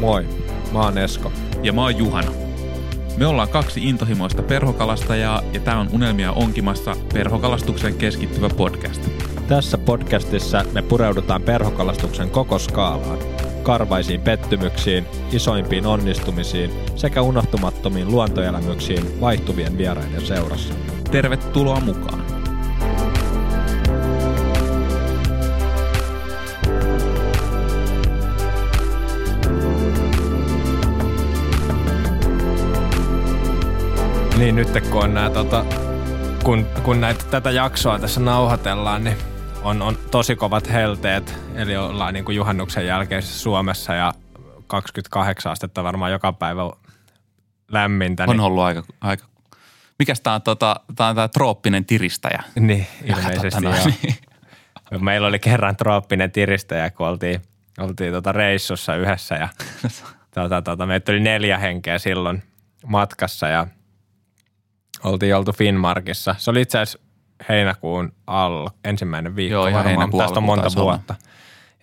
Moi, mä oon Esko. Ja mä oon Juhana. Me ollaan kaksi intohimoista perhokalastajaa ja tää on Unelmia onkimassa perhokalastuksen keskittyvä podcast. Tässä podcastissa me pureudutaan perhokalastuksen koko skaalaan. Karvaisiin pettymyksiin, isoimpiin onnistumisiin sekä unohtumattomiin luontoelämyksiin vaihtuvien vieraiden seurassa. Tervetuloa mukaan! Niin nyt kun on nää, tota, kun, kun näitä, tätä jaksoa tässä nauhoitellaan, niin on, on tosi kovat helteet. Eli ollaan niin kuin juhannuksen jälkeisessä Suomessa ja 28 astetta varmaan joka päivä lämmintä. On niin... ollut aika, aika Mikäs tää on, tota, tää on tää trooppinen tiristäjä? Niin, ilmeisesti joo. Niin. Meillä oli kerran trooppinen tiristäjä, kun oltiin, oltiin tota reissussa yhdessä ja tota, tota, meitä oli neljä henkeä silloin matkassa ja oltiin oltu Finnmarkissa. Se oli itse asiassa heinäkuun al, ensimmäinen viikko joo, varmaan. Tästä on monta vuotta. Olla.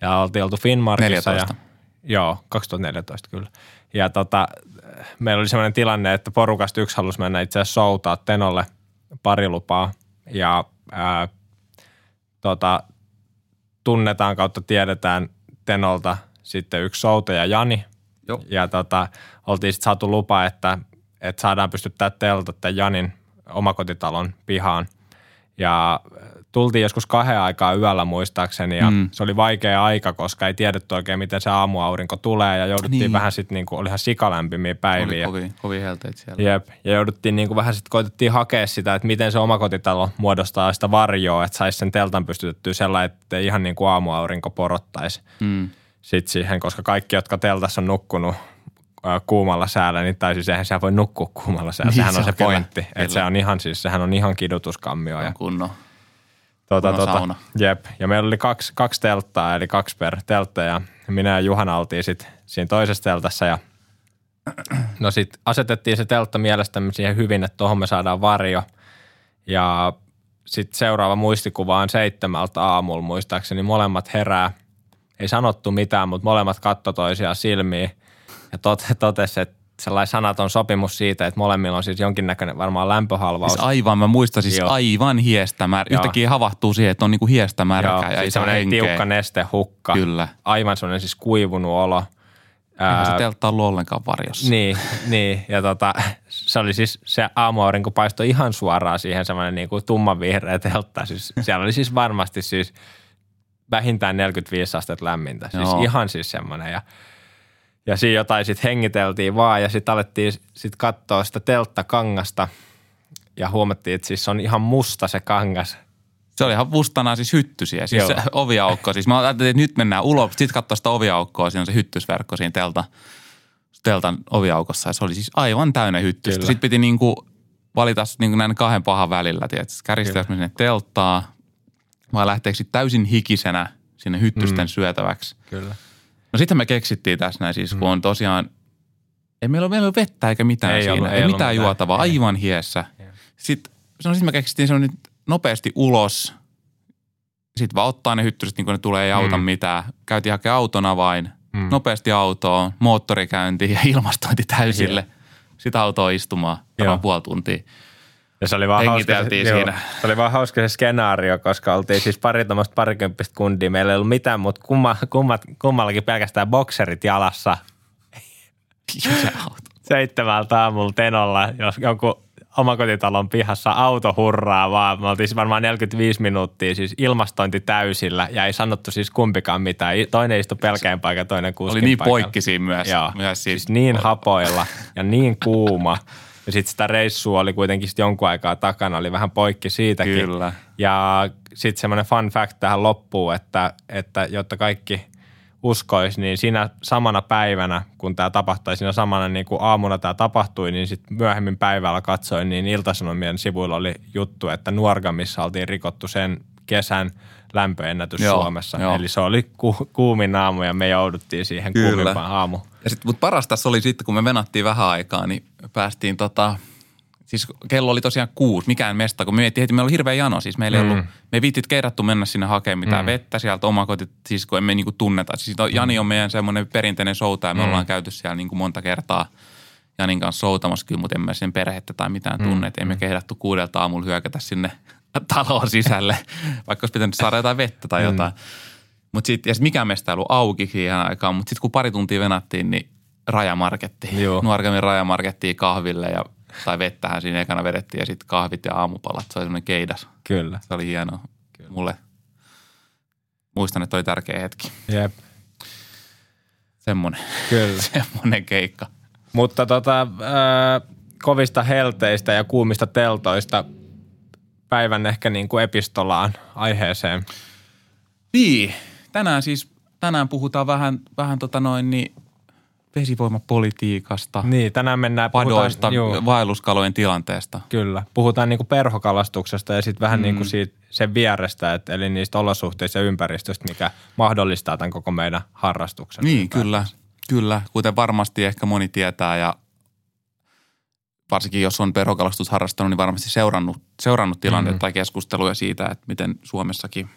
Ja oltiin oltu Finnmarkissa. 14. Ja, joo, 2014 kyllä. Ja tota, meillä oli sellainen tilanne, että porukasta yksi halusi mennä itse asiassa soutaa Tenolle pari lupaa. Ja ää, tota, tunnetaan kautta tiedetään Tenolta sitten yksi soutaja Jani. Joo. Ja tota, oltiin sitten saatu lupa, että että saadaan pystyttää teltat tämän Janin omakotitalon pihaan. Ja äh, tultiin joskus kahden aikaa yöllä muistaakseni ja mm. se oli vaikea aika, koska ei tiedetty oikein, miten se aamuaurinko tulee ja jouduttiin niin. vähän sitten, niin kuin, olihan sikalämpimiä päiviä. Oli kovin, kovin helteet siellä. Jep, ja jouduttiin niin kuin vähän sitten koitettiin hakea sitä, että miten se omakotitalo muodostaa sitä varjoa, että saisi sen teltan pystytettyä sellainen, että ihan niin kuin aamuaurinko porottaisi. Mm. Sitten siihen, koska kaikki, jotka teltassa on nukkunut kuumalla säällä, niin tai siis eihän sä voi nukkua kuumalla säällä. Niin, sehän se on se kyllä, pointti. Että se on ihan siis, sehän on ihan kidutuskammio. Ja, kunno. Tuota, tuota, sauna. Jep. Ja meillä oli kaksi, kaksi telttaa, eli kaksi per teltta ja minä ja Juhana oltiin sitten siinä toisessa teltassa ja no sitten asetettiin se teltta mielestämme siihen hyvin, että tuohon me saadaan varjo. Ja sitten seuraava muistikuva on seitsemältä aamulla muistaakseni. Molemmat herää. Ei sanottu mitään, mutta molemmat katto toisiaan silmiin – ja tot, totesi, että sellainen sanaton sopimus siitä, että molemmilla on siis jonkinnäköinen varmaan lämpöhalvaus. Siis aivan, mä muistan siis Joo. aivan hiestä märkä. Yhtäkkiä havahtuu siihen, että on niinku hiestä märkää Joo, ja siis ei tiukka nestehukka. Kyllä. Aivan sellainen siis kuivunut olo. Eihän se teltta ollut ollenkaan varjossa. Niin, niin, ja tota, se oli siis se aamuaurinko paistoi ihan suoraan siihen semmoinen niin kuin tummanvihreä teltta. Siis, siellä oli siis varmasti siis vähintään 45 astetta lämmintä. Siis Joo. ihan siis semmoinen ja – ja siinä jotain sitten hengiteltiin vaan ja sitten alettiin sitten katsoa sitä telttakangasta ja huomattiin, että siis on ihan musta se kangas. Se oli ihan mustana siis hyttysiä, siis se oviaukko. Siis mä ajattelin, että nyt mennään ulos, sitten katsoa sitä oviaukkoa, siinä on se hyttysverkko siinä telta, teltan oviaukossa ja se oli siis aivan täynnä hyttystä. Kyllä. Sitten piti niinku valita niinku näin kahden pahan välillä, tietysti. Käristääkö me sinne telttaa vai lähteekö täysin hikisenä sinne hyttysten mm. syötäväksi. Kyllä. No sitten me keksittiin tässä näin siis, kun mm. on tosiaan, ei meillä ole, meillä ole vettä eikä mitään ei siinä, ollut, ei, ei mitään juotavaa, ei. aivan hiessä. Sitten, no sitten me keksittiin se on nyt nopeasti ulos, sitten vaan ottaa ne hyttyset, niin kun ne tulee, ei auta mm. mitään. Käytiin hakemaan auton vain, mm. nopeasti autoon, moottorikäynti ja ilmastointi täysille. Yeah. Sitten autoon istumaan, tämä puoli tuntia. Ja se oli vaan hauska, se, siinä. Joo, se oli vaan hauska se skenaario, koska oltiin siis pari tämmöistä parikymppistä kundia. Meillä ei ollut mitään, mutta kumma, kummat, kummallakin pelkästään bokserit jalassa. Seitsemältä aamulla Tenolla, jos jonkun omakotitalon pihassa auto hurraa vaan. Me oltiin siis varmaan 45 minuuttia siis ilmastointi täysillä ja ei sanottu siis kumpikaan mitään. Toinen istui pelkään paikan, toinen kuskin Oli niin paikalla. poikkisiin myös. Joo, myös siis, siis niin hapoilla ja niin kuuma. Ja sitten sitä reissua oli kuitenkin sit jonkun aikaa takana, oli vähän poikki siitäkin. Kyllä. Ja sitten semmoinen fun fact tähän loppuun, että, että jotta kaikki uskoisi, niin siinä samana päivänä, kun tämä tapahtui, siinä samana niin kuin aamuna tämä tapahtui, niin sitten myöhemmin päivällä katsoin, niin Iltasanomien sivuilla oli juttu, että Nuorgamissa oltiin rikottu sen kesän lämpöennätys joo, Suomessa. Joo. Eli se oli ku, kuumin aamu ja me jouduttiin siihen Kyllä. kuumimpaan aamu. Ja sit, mutta paras tässä oli sitten, kun me venattiin vähän aikaa, niin päästiin tota, siis kello oli tosiaan kuusi, mikään mesta, kun me miettii, että meillä oli hirveä jano. Siis meillä mm. ei ollut, me ei viittit kerätty mennä sinne hakemaan mitään mm. vettä sieltä omakoti, siis kun emme niinku tunneta. Siis on, Jani on meidän semmoinen perinteinen souta ja me mm. ollaan käyty siellä niinku monta kertaa Janin kanssa soutamassa kyllä, mutta emme sen perhettä tai mitään mm. tunne. Että emme mm. kehdattu kuudelta aamulla hyökätä sinne taloon sisälle, vaikka olisi pitänyt saada jotain vettä tai mm. Mutta sitten, sit mikään meistä ei ollut auki siihen aikaan, mutta sitten kun pari tuntia venattiin, niin rajamarketti. Nuorgamin rajamarkettiin kahville ja tai vettähän siinä ekana vedettiin ja sitten kahvit ja aamupalat. Se oli semmoinen keidas. Kyllä. Se oli hieno Kyllä. mulle. Muistan, että oli tärkeä hetki. Jep. Semmoinen. Kyllä. semmoinen keikka. Mutta tota, äh, kovista helteistä ja kuumista teltoista päivän ehkä niin kuin epistolaan aiheeseen. Niin, tänään siis, tänään puhutaan vähän, vähän tota noin niin vesivoimapolitiikasta. Niin, tänään mennään padoista, puhutaan, vaelluskalojen tilanteesta. Kyllä, puhutaan niin kuin perhokalastuksesta ja sitten vähän mm. niin kuin siitä, sen vierestä, että, eli niistä olosuhteista ja ympäristöstä, mikä mahdollistaa tämän koko meidän harrastuksen. Niin, kyllä, kyllä. Kuten varmasti ehkä moni tietää ja varsinkin jos on perhokalastus harrastanut, niin varmasti seurannut, seurannut tilannetta mm. tai keskusteluja siitä, että miten Suomessakin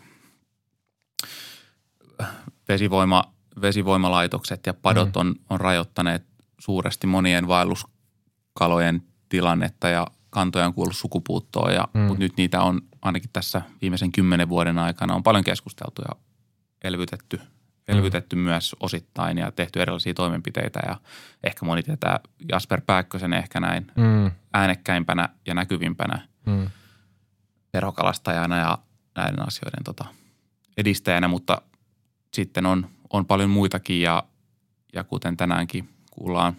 vesivoima – vesivoimalaitokset ja padot mm. on, on rajoittaneet suuresti monien vaelluskalojen tilannetta ja kantoja on kuullut sukupuuttoon, ja, mm. mutta nyt niitä on ainakin tässä viimeisen kymmenen vuoden aikana on paljon keskusteltu ja elvytetty, elvytetty mm. myös osittain ja tehty erilaisia toimenpiteitä ja ehkä moni tietää Jasper Pääkkösen ehkä näin mm. äänekkäimpänä ja näkyvimpänä mm. verokalastajana ja näiden asioiden tota, edistäjänä, mutta sitten on on paljon muitakin ja, ja kuten tänäänkin kuullaan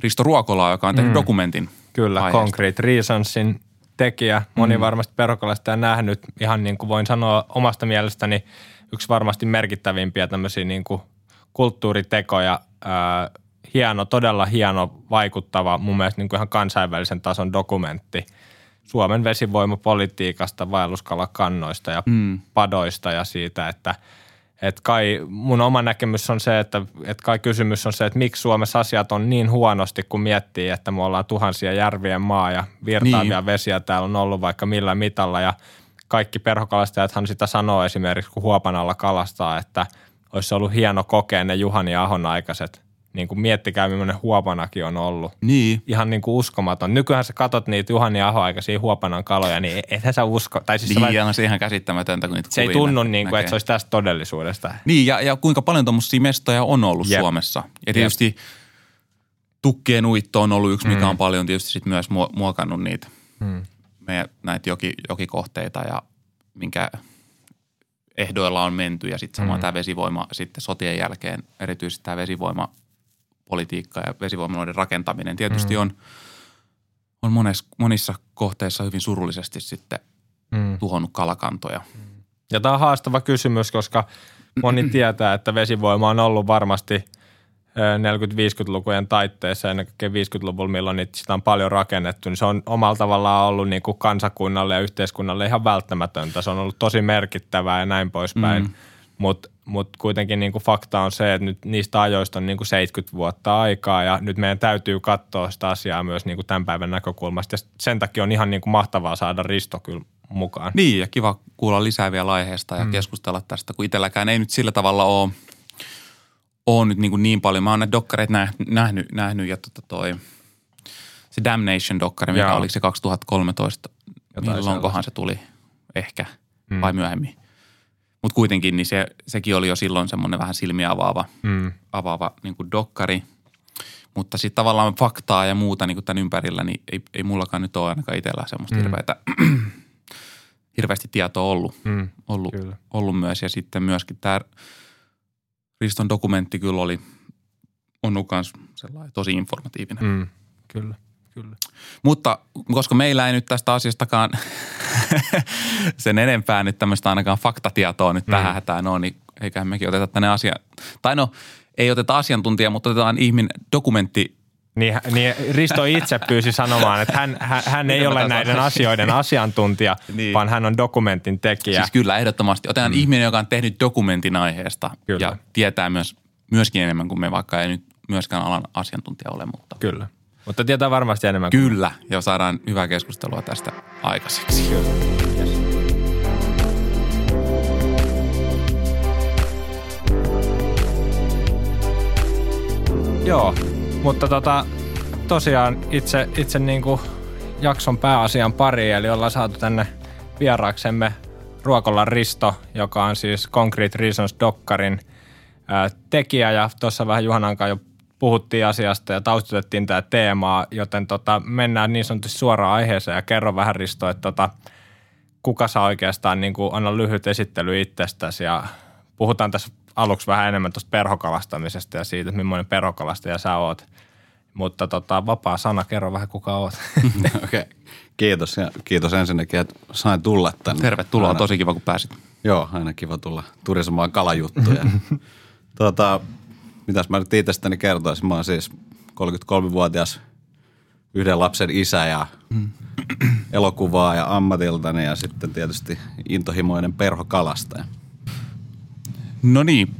Risto Ruokolaa, joka on tehnyt mm. dokumentin Kyllä, aiheesta. Concrete Reasonsin tekijä. Moni mm. varmasti perukalaista on nähnyt, ihan niin kuin voin sanoa omasta mielestäni, yksi varmasti merkittävimpiä tämmöisiä niin kuin kulttuuritekoja. Ää, hieno, todella hieno, vaikuttava, mun mielestä niin kuin ihan kansainvälisen tason dokumentti Suomen vesivoimapolitiikasta, vaelluskalakannoista ja mm. padoista ja siitä, että – et kai mun oma näkemys on se, että et kai kysymys on se, että miksi Suomessa asiat on niin huonosti, kun miettii, että me ollaan tuhansia järvien maa ja virtaavia niin. vesiä täällä on ollut vaikka millä mitalla ja kaikki perhokalastajathan sitä sanoo esimerkiksi, kun Huopanalla kalastaa, että olisi ollut hieno kokea ne Juhani Ahon aikaiset niin kuin miettikää, millainen huopanakin on ollut. Niin. Ihan niin kuin uskomaton. Nykyään sä katot niitä Juhani Aho-aikaisia huopanan kaloja, niin ethän sä usko. Tai siis niin, on se ihan käsittämätöntä, kun niitä Se ei tunnu niin kuin, että se olisi tästä todellisuudesta. Niin, ja, ja kuinka paljon tuommoisia mestoja on ollut Jep. Suomessa. Ja tietysti Jep. tukkien uitto on ollut yksi, mikä mm. on paljon tietysti sit myös muokannut niitä mm. meidän näitä joki, jokikohteita ja minkä ehdoilla on menty. Ja sitten samoin mm. tämä vesivoima sitten sotien jälkeen, erityisesti tämä vesivoima – politiikka ja vesivoimaloiden rakentaminen tietysti mm. on, on mones, monissa kohteissa hyvin surullisesti sitten mm. tuhonnut kalakantoja. Ja tämä on haastava kysymys, koska moni tietää, että vesivoima on ollut varmasti 40-50-lukujen taitteessa, ennen kaikkea 50-luvulla, milloin niitä sitä on paljon rakennettu, niin se on omalla tavallaan ollut niin kuin kansakunnalle ja yhteiskunnalle ihan välttämätöntä. Se on ollut tosi merkittävää ja näin poispäin. Mm. Mutta mutta kuitenkin niin kuin fakta on se, että nyt niistä ajoista on niin kuin 70 vuotta aikaa ja nyt meidän täytyy katsoa sitä asiaa myös niin kuin tämän päivän näkökulmasta. Ja sen takia on ihan niin kuin mahtavaa saada Risto kyllä mukaan. Niin ja kiva kuulla lisää vielä aiheesta ja mm. keskustella tästä, kun itselläkään ei nyt sillä tavalla ole, ole nyt niin, kuin niin paljon. Mä oon näitä dokkareita nähnyt, nähnyt, nähnyt ja tota toi, se Damnation-dokkari, mikä oli se 2013, Jotain milloinkohan se tuli ehkä mm. vai myöhemmin. Mutta kuitenkin niin se, sekin oli jo silloin semmoinen vähän silmiä avaava, mm. avaava niin kuin dokkari. Mutta sitten tavallaan faktaa ja muuta niin kuin tämän ympärillä, niin ei, ei mullakaan nyt ole ainakaan itsellä semmoista mm. hirveätä, hirveästi tietoa ollut, mm. ollut, ollut myös. Ja sitten myöskin tämä Riston dokumentti kyllä oli, on myös sellainen tosi informatiivinen. Mm. Kyllä. Kyllä. Mutta koska meillä ei nyt tästä asiastakaan sen enempää nyt tämmöistä ainakaan faktatietoa nyt mm. tähän hätään ole, niin eiköhän mekin oteta tänne asia. Tai no, ei oteta asiantuntija, mutta otetaan ihminen dokumentti niin, niin Risto itse pyysi sanomaan, että hän, hän, hän ei ole näiden asioiden asiantuntija, niin. vaan hän on dokumentin tekijä. Siis kyllä, ehdottomasti. Otetaan mm. ihminen, joka on tehnyt dokumentin aiheesta kyllä. ja tietää myös, myöskin enemmän kuin me, vaikka ei nyt myöskään alan asiantuntija ole. Mutta. Kyllä. Mutta tietää varmasti enemmän. Kyllä, ja saadaan hyvää keskustelua tästä aikaiseksi. Kyllä. Joo, mutta tota, tosiaan itse, itse niin kuin jakson pääasian pari, eli ollaan saatu tänne vieraaksemme Ruokolla Risto, joka on siis Concrete Reasons Dokkarin ää, tekijä ja tuossa vähän Juhanankaan jo puhuttiin asiasta ja taustutettiin tämä teemaa, joten tota, mennään niin sanotusti suoraan aiheeseen ja kerro vähän Risto, että tota, kuka saa oikeastaan niin kuin, anna lyhyt esittely itsestäsi ja puhutaan tässä aluksi vähän enemmän tuosta perhokalastamisesta ja siitä, että millainen perhokalastaja sä oot. Mutta tota, vapaa sana, kerro vähän kuka oot. Okei, okay. kiitos ja kiitos ensinnäkin, että sain tulla tänne. Tervetuloa, aina, tosi kiva kun pääsit. Joo, aina kiva tulla turisemaan kalajuttuja. tota, mitäs mä nyt itsestäni kertoisin, mä oon siis 33-vuotias yhden lapsen isä ja mm. elokuvaa ja ammatiltani ja sitten tietysti intohimoinen perhokalastaja. No niin,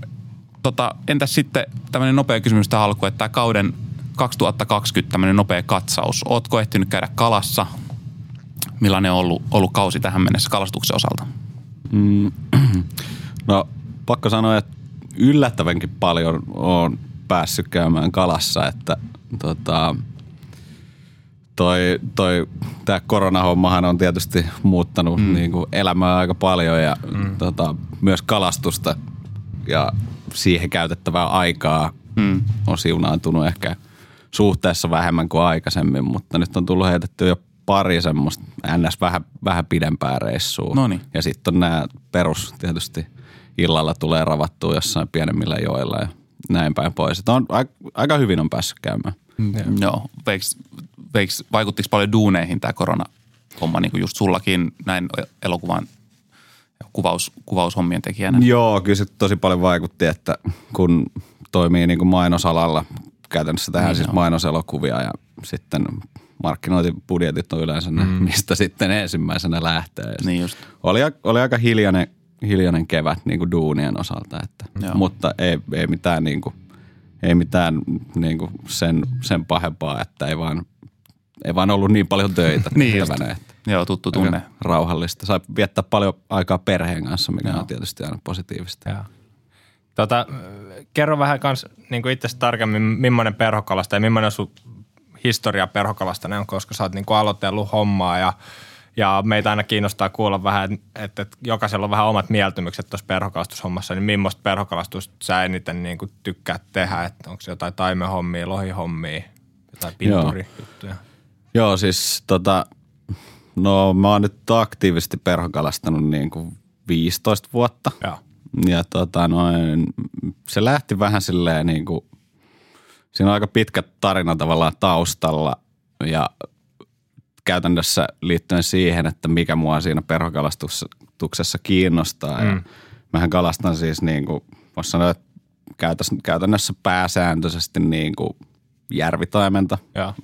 tota, entäs sitten tämmöinen nopea kysymys tähän alkuun, että tämä kauden 2020 tämmöinen nopea katsaus. Ootko ehtinyt käydä kalassa? Millainen on ollut, ollut kausi tähän mennessä kalastuksen osalta? Mm, no pakko sanoa, että yllättävänkin paljon on päässyt käymään kalassa, että tota, toi, toi, tämä koronahommahan on tietysti muuttanut mm. niin kuin elämää aika paljon ja mm. tota, myös kalastusta ja siihen käytettävää aikaa mm. on siunaantunut ehkä suhteessa vähemmän kuin aikaisemmin, mutta nyt on tullut heitetty jo pari semmoista ns. vähän, vähän pidempää reissua. Noniin. Ja sitten on nämä perus tietysti illalla tulee ravattua jossain pienemmillä joilla ja näin päin pois. Että on, aika hyvin on päässyt käymään. Mm. Joo, veiks, veiks, vaikuttiko paljon duuneihin tämä korona homma, niin kuin just sullakin näin elokuvan kuvaus, kuvaushommien tekijänä? Joo, kyllä se tosi paljon vaikutti, että kun toimii niin kuin mainosalalla, käytännössä tähän niin siis mainoselokuvia ja sitten markkinointibudjetit on yleensä mm. ne, mistä sitten ensimmäisenä lähtee. Niin just. Oli, oli aika hiljainen, hiljainen kevät niin kuin duunien osalta, että, mutta ei, ei mitään, niin kuin, ei mitään niin kuin sen, sen pahempaa, että ei vaan, ei vaan ollut niin paljon töitä. niin keväänä, että Joo, tuttu tunne. Rauhallista. Sai viettää paljon aikaa perheen kanssa, mikä Joo. on tietysti aina positiivista. Joo. Tota, kerro vähän kans niin itse tarkemmin, millainen perhokalasta ja millainen sun historia perhokalasta on, koska sä oot niin aloitellut hommaa ja, ja meitä aina kiinnostaa kuulla vähän, että, että jokaisella on vähän omat mieltymykset tuossa perhokalastushommassa, niin millaista perhokalastusta sä eniten niin kuin tykkäät tehdä, että onko se jotain taimehommia, lohihommia, jotain pinturijuttuja? Joo. Joo, siis tota, no mä oon nyt aktiivisesti perhokalastanut niin kuin 15 vuotta. Joo ja tota noin, se lähti vähän silleen niin kuin, siinä on aika pitkä tarina tavallaan taustalla ja käytännössä liittyen siihen, että mikä mua siinä perhokalastuksessa kiinnostaa. Mm. Ja mähän kalastan siis niin kuin, voisi sanoa, että käytännössä pääsääntöisesti niin kuin järvitaimenta, ja.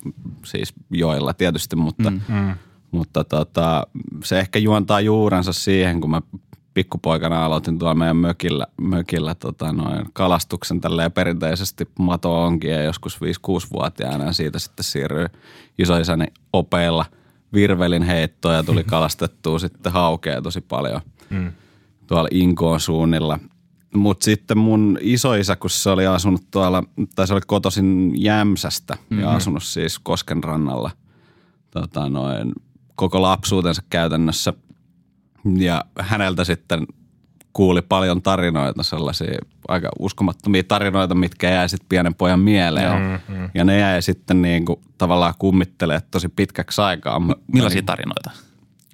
siis joilla tietysti, mutta, mm. mm. mutta tota, se ehkä juontaa juurensa siihen, kun mä pikkupoikana aloitin tuolla meidän mökillä, mökillä tota noin, kalastuksen tälleen perinteisesti mato onkin ja joskus 5-6-vuotiaana ja siitä sitten siirryi isoisäni opeilla virvelin heittoa ja tuli kalastettua sitten haukea tosi paljon mm. tuolla Inkoon suunnilla. Mutta sitten mun isoisä, kun se oli asunut tuolla, tai se oli kotoisin Jämsästä mm-hmm. ja asunut siis Kosken rannalla tota noin, koko lapsuutensa käytännössä – ja häneltä sitten kuuli paljon tarinoita, sellaisia aika uskomattomia tarinoita, mitkä jäi sitten pienen pojan mieleen. Mm, mm. Ja ne jäi sitten niin kuin tavallaan kummittelee tosi pitkäksi aikaa. Millaisia tarinoita?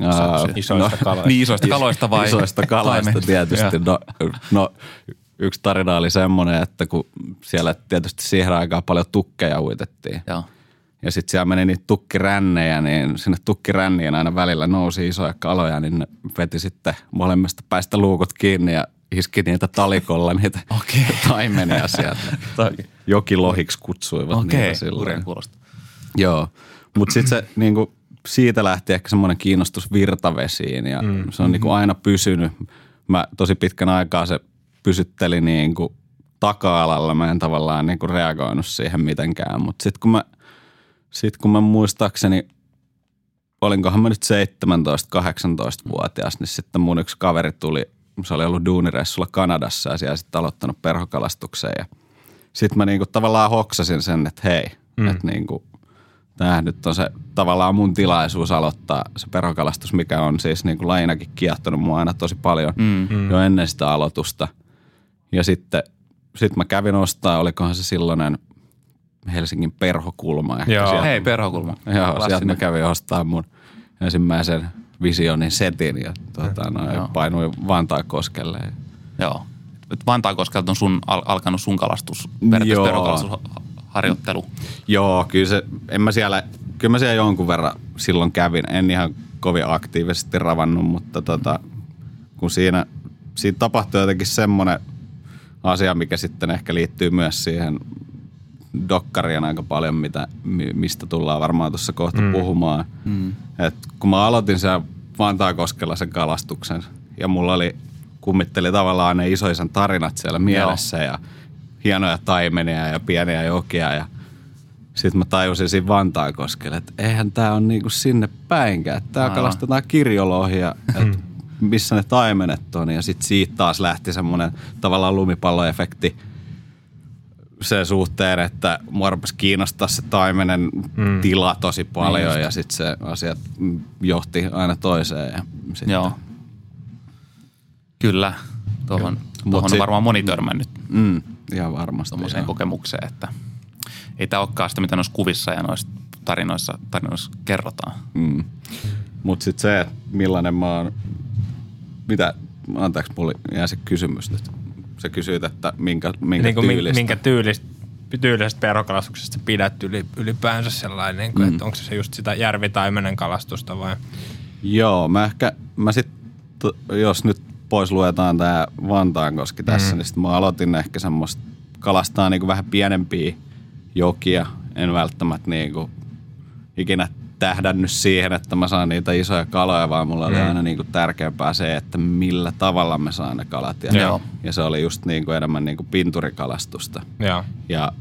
Uh, isoista no, kaloista. Niin isoista kaloista vai? Isoista kaloista tietysti. No, no, yksi tarina oli semmoinen, että kun siellä tietysti siihen aikaan paljon tukkeja uitettiin. Joo. Ja sitten siellä meni niitä tukkirännejä, niin sinne tukkiränniin aina välillä nousi isoja kaloja, niin ne veti sitten molemmista päästä luukut kiinni ja iski niitä talikolla niitä okay. taimenia sieltä. Jokilohiksi kutsuivat okay. niitä silloin. Joo, mutta sitten se niinku, siitä lähti ehkä semmoinen kiinnostus virtavesiin ja mm. se on niinku aina pysynyt. Mä tosi pitkän aikaa se pysytteli niinku taka-alalla. Mä en tavallaan niinku reagoinut siihen mitenkään, mutta sitten kun mä – sitten kun mä muistaakseni, olinkohan mä nyt 17-18-vuotias, niin sitten mun yksi kaveri tuli, se oli ollut duunireissulla Kanadassa ja siellä sitten aloittanut perhokalastukseen ja sitten mä niinku tavallaan hoksasin sen, että hei, mm. että niinku, tämähän nyt on se tavallaan mun tilaisuus aloittaa se perhokalastus, mikä on siis niin kuin lajinakin kiehtonut mua aina tosi paljon mm, mm. jo ennen sitä aloitusta. Ja sitten sit mä kävin ostaa, olikohan se silloinen Helsingin perhokulma. Ehkä Joo, sieltä, hei perhokulma. Joo, Klassinen. sieltä mä kävin ostaa mun ensimmäisen visionin setin ja tuota, no, painuin Vantaakoskelle. Joo. Vantaakoskelta on sun, al, alkanut sun kalastus, harjoittelu. Joo, kyllä se, en mä siellä, kyllä mä siellä jonkun verran silloin kävin. En ihan kovin aktiivisesti ravannut, mutta tota, kun siinä, siinä tapahtui jotenkin semmoinen asia, mikä sitten ehkä liittyy myös siihen dokkarien aika paljon, mitä, mistä tullaan varmaan tuossa kohta mm. puhumaan. Mm. Et kun mä aloitin sen Vantaakoskella sen kalastuksen ja mulla oli, kummitteli tavallaan ne isoisen tarinat siellä mielessä Joo. ja hienoja taimenia ja pieniä jokia ja sitten mä tajusin siinä Vantaakoskella, että eihän tää on niinku sinne päinkään. Tää Aa. kalastetaan kirjolohia, että missä ne taimenet on. Ja sitten siitä taas lähti semmoinen tavallaan lumipalloefekti sen suhteen, että mua rupesi kiinnostaa se taimenen mm. tila tosi paljon niin ja sitten se asiat johti aina toiseen. Ja sitten... Joo. Kyllä, tuohon, tuohon on varmaan moni törmännyt. Mm, ihan varmasti. Tuommoiseen kokemukseen, että ei tämä olekaan sitä, mitä noissa kuvissa ja noissa tarinoissa, tarinoissa kerrotaan. Mm. Mutta sitten se, että millainen mä oon, mitä, anteeksi, mulla jäi se kysymys nyt. Sä kysyit, että minkä, minkä niin tyylistä. Minkä tyylistä, tyylisestä perhokalastuksesta pidät yli, ylipäänsä sellainen, niin kuin, mm. että onko se just sitä järvitaimenen kalastusta vai? Joo, mä ehkä, mä sit, jos nyt pois luetaan tämä Vantaankoski tässä, mm. niin sitten mä aloitin ehkä semmoista kalastaa niin kuin vähän pienempiä jokia. En välttämättä niin kuin ikinä tähdännyt siihen, että mä saan niitä isoja kaloja, vaan mulla oli mm. aina niin kuin tärkeämpää se, että millä tavalla me saan ne kalat. Ja, Joo. ja se oli just niin kuin enemmän niin kuin pinturikalastusta. Joo. Ja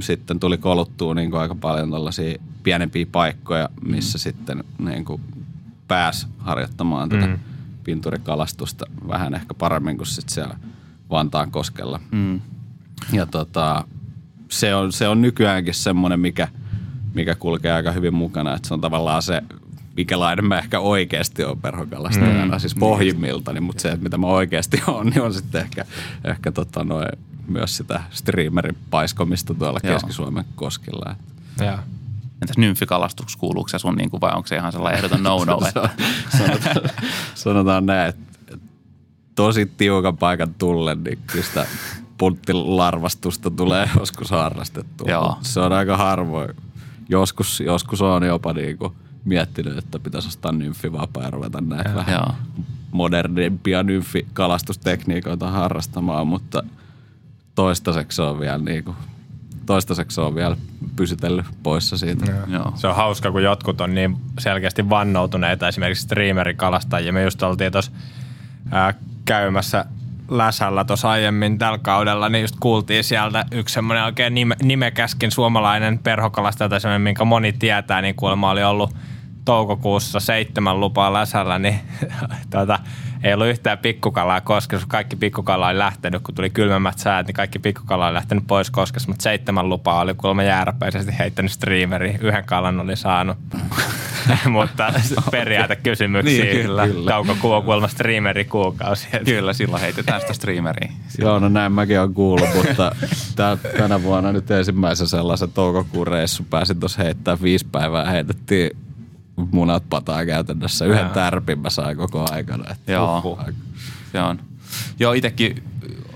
sitten tuli koluttua niin kuin aika paljon tällaisia pienempiä paikkoja, missä mm. sitten niin kuin pääsi harjoittamaan tätä mm. pinturikalastusta vähän ehkä paremmin kuin sitten siellä Vantaan koskella. Mm. Ja tota, se on, se on nykyäänkin semmoinen, mikä, mikä kulkee aika hyvin mukana. Että se on tavallaan se, mikälainen mä ehkä oikeasti on perhokalastajana, mm. siis pohjimmiltani, mutta se, että mitä mä oikeasti on, niin on sitten ehkä, ehkä tota noin, myös sitä streamerin paiskomista tuolla Joo. Keski-Suomen koskilla. Joo. Entäs nymfikalastuksessa kuuluuko se sun, niin kuin, vai onko se ihan sellainen ehdoton no-no? Sanotaan, sanotaan näin, että tosi tiukan paikan tullen, niin kyllä sitä punttilarvastusta tulee joskus harrastettua. Joo. Se on aika harvoin. Joskus, joskus on jopa niinku miettinyt, että pitäisi ostaa nymfivapaa ja ruveta näitä ja, vähän joo. modernimpia nymfikalastustekniikoita harrastamaan, mutta toistaiseksi on vielä niinku toistaiseksi on vielä pysytellyt poissa siitä. Joo. Joo. Se on hauska, kun jotkut on niin selkeästi vannoutuneita, esimerkiksi streamerikalastajia. Me just oltiin tuossa käymässä läsällä tuossa aiemmin tällä kaudella, niin just kuultiin sieltä yksi semmoinen oikein nime, nimekäskin suomalainen perhokalastaja, tai semmoinen, minkä moni tietää, niin kuulemma oli ollut toukokuussa seitsemän lupaa läsällä, niin tuota, ei ollut yhtään pikkukalaa koskessa. Kaikki pikkukala oli lähtenyt, kun tuli kylmemmät säät, niin kaikki pikkukala oli lähtenyt pois koskessa, mutta seitsemän lupaa oli kuulemma jääräpäisesti heittänyt streameri. Yhden kalan oli saanut. mutta periaatekysymyksiä. niin, kyllä. Taukokuu on kuulemma streameri kuukausi. Kyllä, silloin heitetään sitä streameriä. Joo, no näin mäkin olen kuullut, mutta tänä vuonna nyt ensimmäisen sellaisen toukokuun reissu pääsin tuossa heittää viisi päivää heitettiin munat pataa käytännössä. Yhden tärpin mä sain koko aikana. Että Joo, se on. Joo, itsekin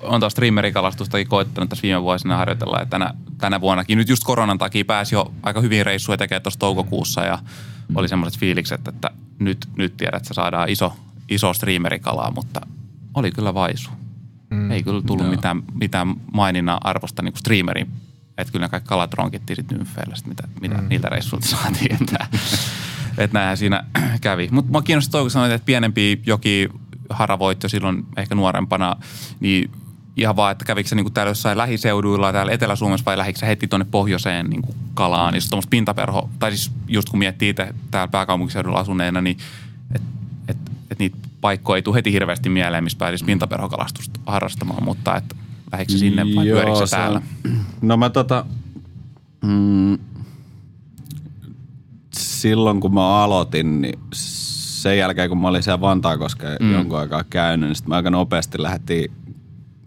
on tuosta streamerikalastustakin koittanut tässä viime vuosina harjoitella. Että tänä, tänä vuonnakin nyt just koronan takia pääsi jo aika hyvin reissuja tekemään tuossa toukokuussa ja mm. oli semmoiset fiilikset, että nyt, nyt tiedät, että saadaan iso, iso streamerikalaa, mutta oli kyllä vaisu. Mm. Ei kyllä tullut mitään, mitään maininnan arvosta niin kuin streamerin. Että kyllä ne kaikki kalat ronkittiin sitten nymfeillä, mitä, mitä mm. niiltä reissuilta saatiin. Että, että näinhän siinä kävi. Mutta mä kiinnostaa toi, kun sanoit, että pienempi joki haravoit jo silloin ehkä nuorempana, niin ihan vaan, että kävikö se niin kuin täällä jossain lähiseuduilla täällä Etelä-Suomessa vai lähikö heti tuonne pohjoiseen niin kuin kalaan, niin tuommoista pintaperho, tai siis just kun miettii itse täällä pääkaupunkiseudulla asuneena, niin että et, et niitä paikkoja ei tule heti hirveästi mieleen, missä pääsisi pintaperhokalastusta harrastamaan, mutta että lähikö sinne vai pyörikö se täällä? No mä tota, mm, silloin kun mä aloitin, niin sen jälkeen kun mä olin siellä Vantaakoskeen mm. jonkun aikaa käynyt, niin sitten mä aika nopeasti lähdettiin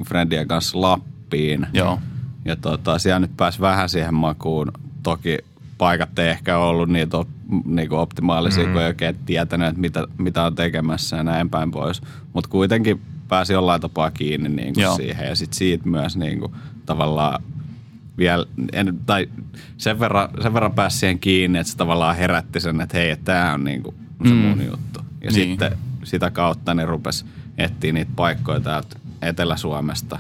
friendien kanssa Lappiin. Joo. Ja tota, siellä nyt pääsi vähän siihen makuun. Toki paikat ei ehkä ollut niitä op, niinku optimaalisia, mm. kun ei oikein tietänyt, että mitä, mitä on tekemässä ja näin päin pois. Mutta kuitenkin pääsi jollain tapaa kiinni niinku siihen ja sitten siitä myös niinku, tavallaan vielä, en, tai sen verran, sen verran pääsi siihen kiinni, että se tavallaan herätti sen, että hei, tämä on niinku se mm. mun juttu. Ja niin. sitten sitä kautta ne rupes etsiä niitä paikkoja täältä Etelä-Suomesta.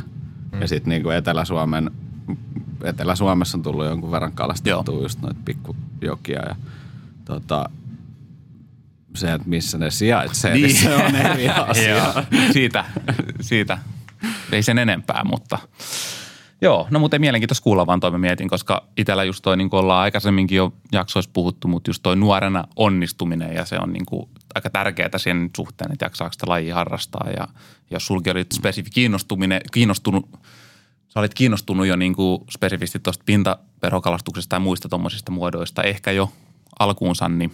Mm. Ja sitten niinku Etelä-Suomen, Etelä-Suomessa on tullut jonkun verran kalastettua just noita pikkujokia ja tota, se, että missä ne sijaitsee, niin, niin se on eri asia. siitä, siitä. Ei sen enempää, mutta Joo, no mutta mielenkiintoista kuulla vaan toi mietin, koska itsellä just toi, niin kuin ollaan aikaisemminkin jo jaksoissa puhuttu, mutta just toi nuorena onnistuminen ja se on niin kuin aika tärkeää sen suhteen, että jaksaako sitä lajia harrastaa ja jos sulki olit spesifi kiinnostuminen, kiinnostunut, sä olit kiinnostunut jo niin kuin spesifisti tuosta pintaperhokalastuksesta ja muista tuommoisista muodoista ehkä jo alkuunsa, niin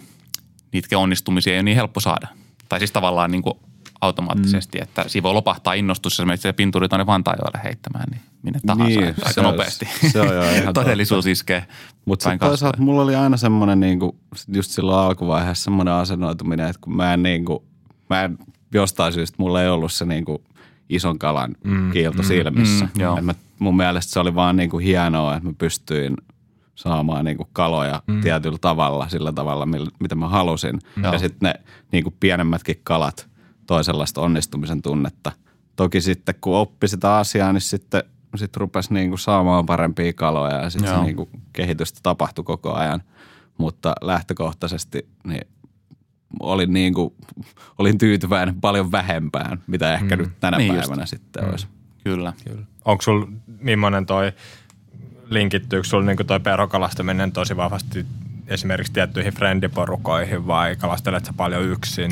niitä onnistumisia ei ole niin helppo saada. Tai siis tavallaan niin kuin automaattisesti, mm. että siinä voi lopahtaa innostus, jos se pinturi tuonne Vantaajoelle heittämään, niin minne tahansa niin, aika se nopeasti. Se on jo ihan Todellisuus iskee Mutta sitten toisaalta mulla oli aina semmoinen niinku, just silloin alkuvaiheessa semmoinen asennoituminen, että kun mä en, niinku, mä en jostain syystä mulla ei ollut se niinku ison kalan mm, kiilto mm, silmissä. Mm, mä, mun mielestä se oli vaan niinku hienoa, että mä pystyin saamaan niinku kaloja mm. tietyllä tavalla, sillä tavalla, mitä mä halusin. Joo. Ja sitten ne niinku pienemmätkin kalat – toisenlaista onnistumisen tunnetta. Toki sitten kun oppi sitä asiaa, niin sitten sit rupesi niinku saamaan parempia kaloja ja sitten niinku kehitystä tapahtui koko ajan. Mutta lähtökohtaisesti niin olin, niinku, olin tyytyväinen paljon vähempään, mitä ehkä mm. nyt tänä niin päivänä just. sitten mm. olisi. Kyllä. Kyllä. Onko sulla millainen toi, linkittyykö sulla niinku toi perhokalastaminen tosi vahvasti esimerkiksi tiettyihin frendiporukoihin vai kalastelet sä paljon yksin?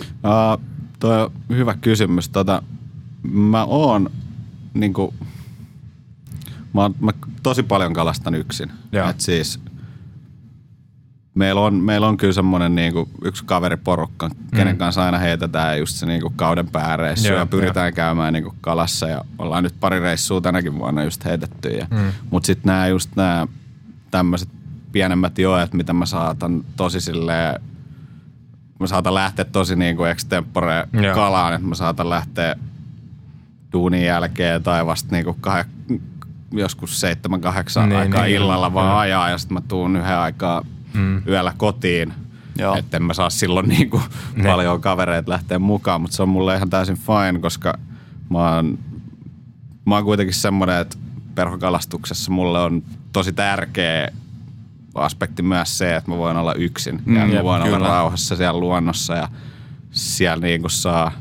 Uh, tuo on hyvä kysymys. Tota, mä oon niinku, mä, oon, mä tosi paljon kalastan yksin. Et siis meillä on, meillä on kyllä semmoinen niinku yksi kaveriporukka, mm. kenen kanssa aina heitetään just se niinku kauden pääreissu ja pyritään jo. käymään niinku kalassa ja ollaan nyt pari reissua tänäkin vuonna just heitetty. Ja, mm. Mutta sitten nämä just nämä tämmöiset pienemmät joet, mitä mä saatan tosi silleen mä saatan lähteä tosi niin kuin extempore kalaan, että mä saatan lähteä duunin jälkeen tai vasta niin kuin kah- joskus seitsemän, kahdeksan niin, aikaa niin, illalla vaan joo. ajaa ja sitten mä tuun yhden aikaa mm. yöllä kotiin. Että en mä saa silloin niin kuin niin. paljon kavereita lähteä mukaan, mutta se on mulle ihan täysin fine, koska mä oon, mä oon kuitenkin semmoinen, että perhokalastuksessa mulle on tosi tärkeä aspekti myös se, että mä voin olla yksin mm, ja mä voin kyllä. olla rauhassa siellä luonnossa ja siellä niin kuin saa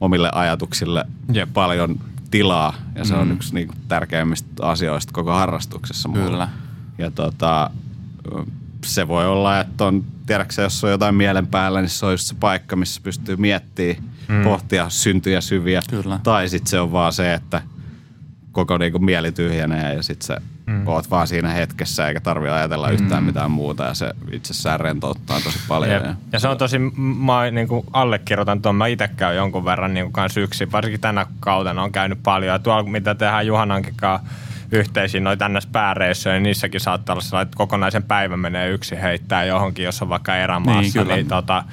omille ajatuksille jep. paljon tilaa ja se mm. on yksi niin kuin tärkeimmistä asioista koko harrastuksessa mulle. Kyllä. Ja tota, se voi olla, että on, tiedätkö jos on jotain mielen päällä, niin se on just se paikka, missä pystyy miettimään, mm. pohtia syntyjä syviä. Kyllä. Tai sitten se on vaan se, että koko niinku mieli tyhjenee ja sitten se mm. oot vaan siinä hetkessä eikä tarvi ajatella mm. yhtään mitään muuta ja se itsessään rentouttaa tosi paljon. Ja, ja se on tosi, mä niin kuin allekirjoitan tuon, mä itse käyn jonkun verran niin kuin kanssa yksin, varsinkin tänä kautena on käynyt paljon ja tuolla mitä tehdään Juhanankin kanssa yhteisiin noita ns. pääreissuja, niin niissäkin saattaa olla sellainen, että kokonaisen päivän menee yksi heittää johonkin, jos on vaikka erämaassa, niin, niin tota,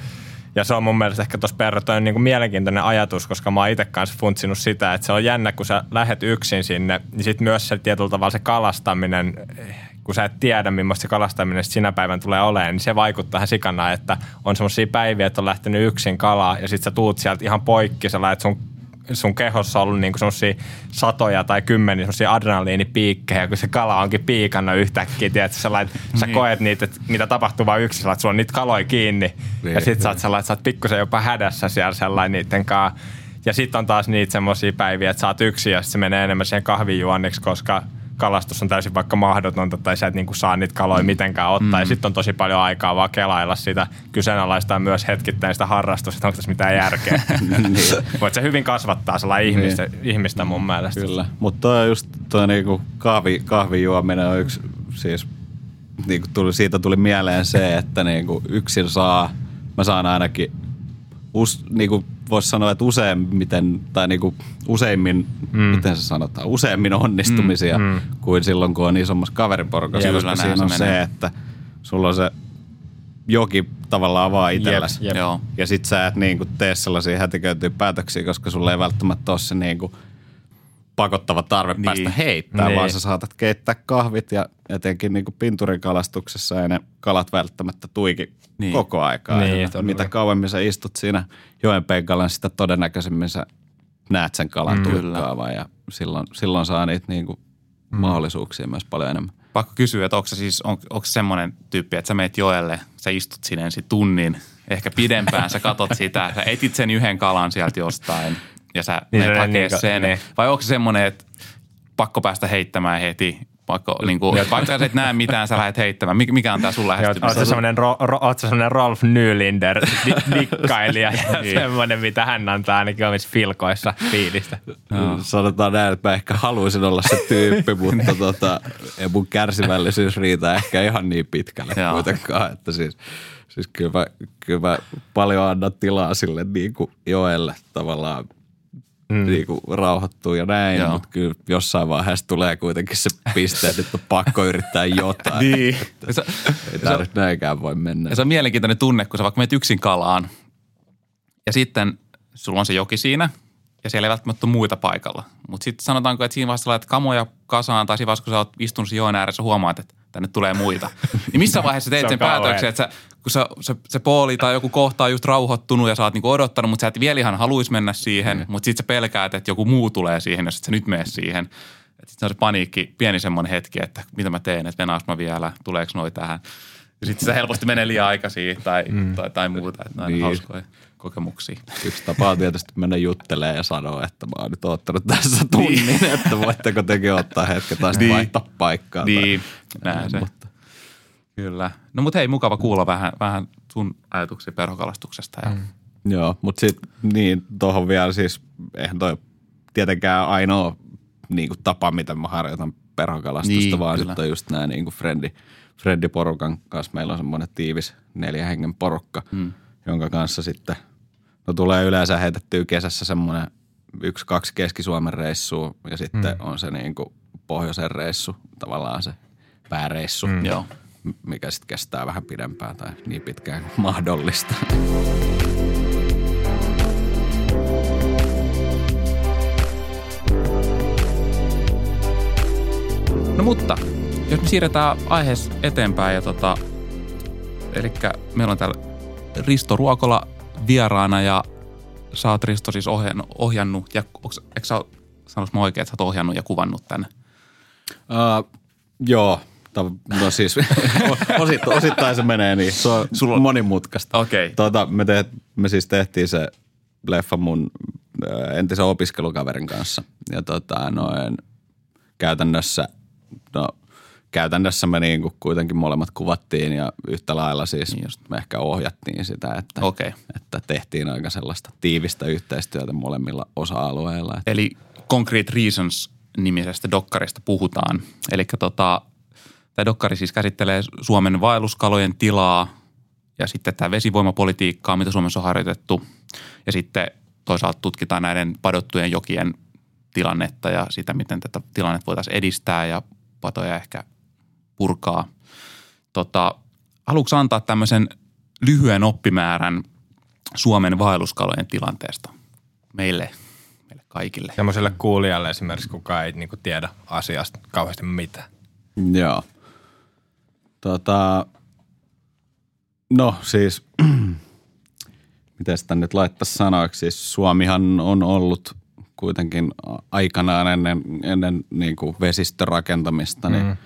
ja se on mun mielestä ehkä tuossa perrotoinen niin mielenkiintoinen ajatus, koska mä oon itse kanssa funtsinut sitä, että se on jännä, kun sä lähet yksin sinne, niin sitten myös se tietyllä tavalla se kalastaminen, kun sä et tiedä, millaista se kalastaminen sinä päivän tulee olemaan, niin se vaikuttaa sikana, että on semmoisia päiviä, että on lähtenyt yksin kalaa ja sitten sä tuut sieltä ihan poikki, sä lähet sun sun kehossa ollut niinku semmosia satoja tai kymmeniä semmosia adrenaliinipiikkejä, kun se kala onkin piikannut yhtäkkiä, tiedät, sä, lait, sä niin. koet niitä, että mitä tapahtuu vaan yksin, että sulla on niitä kaloja kiinni. Niin, ja sit sä oot sellainen, että sä oot pikkusen jopa hädässä siellä sellainen niiden kanssa. Ja sitten on taas niitä semmoisia päiviä, että sä oot yksin ja se menee enemmän siihen kahvijuonniksi, koska kalastus on täysin vaikka mahdotonta tai sä et niinku saa niitä kaloja mitenkään ottaa. Mm. Ja sitten on tosi paljon aikaa vaan kelailla sitä, kyseenalaistaa myös hetkittäin sitä harrastusta, että onko tässä mitään järkeä. niin. Voit se hyvin kasvattaa sellainen niin. ihmistä, ihmistä mun mielestä. Kyllä, mutta toi just toi niinku kahvi, kahvijuominen on yksi, siis niinku tuli, siitä tuli mieleen se, että niinku yksin saa, mä saan ainakin us, niinku voisi sanoa, että useimmiten, tai niinku useimmin, mm. miten se sanotaan, useimmin onnistumisia mm, mm. kuin silloin, kun on isommassa kaveriporukassa. Koska siinä on menee. se, että sulla on se joki tavallaan vaan itselläsi. Jep, jep. Ja sit sä et niinku tee sellaisia hätiköityjä päätöksiä, koska sulla ei välttämättä ole se niinku pakottava tarve niin. päästä heittämään, niin. vaan sä saatat keittää kahvit ja etenkin niinku pinturikalastuksessa ei ne kalat välttämättä tuiki niin. koko aikaa. Niin, mitä kauemmin sä istut siinä joen penkalla, niin sitä todennäköisemmin sä näet sen kalan mm, tuikkaavan ja silloin, silloin saa niitä niinku mm. mahdollisuuksia myös paljon enemmän. Pakko kysyä, että onko se siis, on, onko semmoinen tyyppi, että sä meet joelle, sä istut sinne ensin tunnin, ehkä pidempään, sä katot sitä, sä etit sen yhden kalan sieltä jostain ja sä niin menet hakee niin, sen. Niin. Vai onko se semmoinen, että pakko päästä heittämään heti vaikka, niin kuin, vaikka sä et näe mitään, sä lähdet heittämään. Mikä on tämä sun lähestymistä? Oletko semmoinen, ro, ro, semmoinen Rolf Nylinder dikkailija ja niin. semmoinen, mitä hän antaa ainakin omissa filkoissa fiilistä. No. Sanotaan näin, että mä ehkä haluaisin olla se tyyppi, mutta tota, mun kärsivällisyys riitä ehkä ihan niin pitkälle Joo. kuitenkaan. Että siis, siis kyllä, mä, kyllä mä paljon annan tilaa sille niin kuin Joelle tavallaan – mm. niin kuin rauhoittuu ja näin, Joo. mutta kyllä jossain vaiheessa tulee kuitenkin se piste, että on pakko yrittää jotain. niin. Että, ei tämä näinkään voi mennä. Ja se on mielenkiintoinen tunne, kun sä vaikka menet yksin kalaan ja sitten sulla on se joki siinä ja siellä ei välttämättä ole muita paikalla. Mutta sitten sanotaanko, että siinä vaiheessa laitat kamoja kasaan tai siinä vaiheessa, kun sä oot istunut joen ääressä, huomaat, että tänne tulee muita. Niin missä vaiheessa teet sen päätöksen, että sä, kun sä, se, se pooli tai joku kohta on just rauhoittunut ja sä oot niinku odottanut, mutta sä et vielä ihan haluaisi mennä siihen, mm. mutta sitten sä pelkäät, että joku muu tulee siihen, jos et sä nyt mene siihen. Sitten se on se paniikki, pieni semmoinen hetki, että mitä mä teen, että venaas mä vielä, tuleeko noi tähän. Ja sitten se helposti menee liian aikaisin tai, mm. tai, tai muuta, että niin. hauskoja kokemuksia. Yksi tapa on tietysti mennä juttelemaan ja sanoa, että mä oon nyt ottanut tässä tunnin, niin. että voitteko tekin ottaa hetken tai sitten niin. vaihtaa paikkaa. Niin, tai, näin se. Mutta. Kyllä. No mutta hei, mukava kuulla vähän, vähän sun ajatuksia perhokalastuksesta. Ja. Mm. Joo, mutta sitten niin, tuohon vielä siis, eihän toi tietenkään ainoa niin kuin tapa, miten mä harjoitan perhokalastusta, niin, vaan sitten on just nämä niin kuin frendi, Freddy-porukan kanssa. Meillä on semmoinen tiivis neljä hengen porukka, mm. jonka kanssa sitten – No tulee yleensä heitettyä kesässä semmoinen yksi, kaksi Keski-Suomen reissua ja sitten mm. on se niin kuin pohjoisen reissu, tavallaan se pääreissu, mm. Joo. mikä sitten kestää vähän pidempään tai niin pitkään kuin mahdollista. No mutta, jos me siirretään aiheessa eteenpäin ja tota, eli meillä on täällä Risto Ruokola vieraana ja sä oot Risto siis ohjannut, ohjannut ja onks, eikö sä sanois mä oikein, että sä oot ohjannut ja kuvannut tänne? Uh, joo, no siis osittain, osittain se menee niin. Se on Sulla on... monimutkaista. Okay. Tuota, me, te, me siis tehtiin se leffa mun entisen opiskelukaverin kanssa. Ja tota, noin, käytännössä, no käytännössä me niin kuin kuitenkin molemmat kuvattiin ja yhtä lailla siis niin just. me ehkä ohjattiin sitä, että, okay. että tehtiin aika sellaista tiivistä yhteistyötä molemmilla osa-alueilla. Eli Concrete Reasons nimisestä dokkarista puhutaan. Eli tota, tämä dokkari siis käsittelee Suomen vaelluskalojen tilaa ja sitten tämä vesivoimapolitiikkaa, mitä Suomessa on harjoitettu. Ja sitten toisaalta tutkitaan näiden padottujen jokien tilannetta ja sitä, miten tätä tilannetta voitaisiin edistää ja patoja ehkä purkaa. Tota, haluatko antaa tämmöisen lyhyen oppimäärän Suomen vaelluskalojen tilanteesta meille, meille kaikille? Semmoiselle kuulijalle esimerkiksi, kuka ei niinku tiedä asiasta kauheasti mitään. Joo. Tota, no siis, miten sitä nyt laittaisi sanoiksi, siis Suomihan on ollut kuitenkin aikanaan ennen, ennen niin kuin vesistörakentamista, niin mm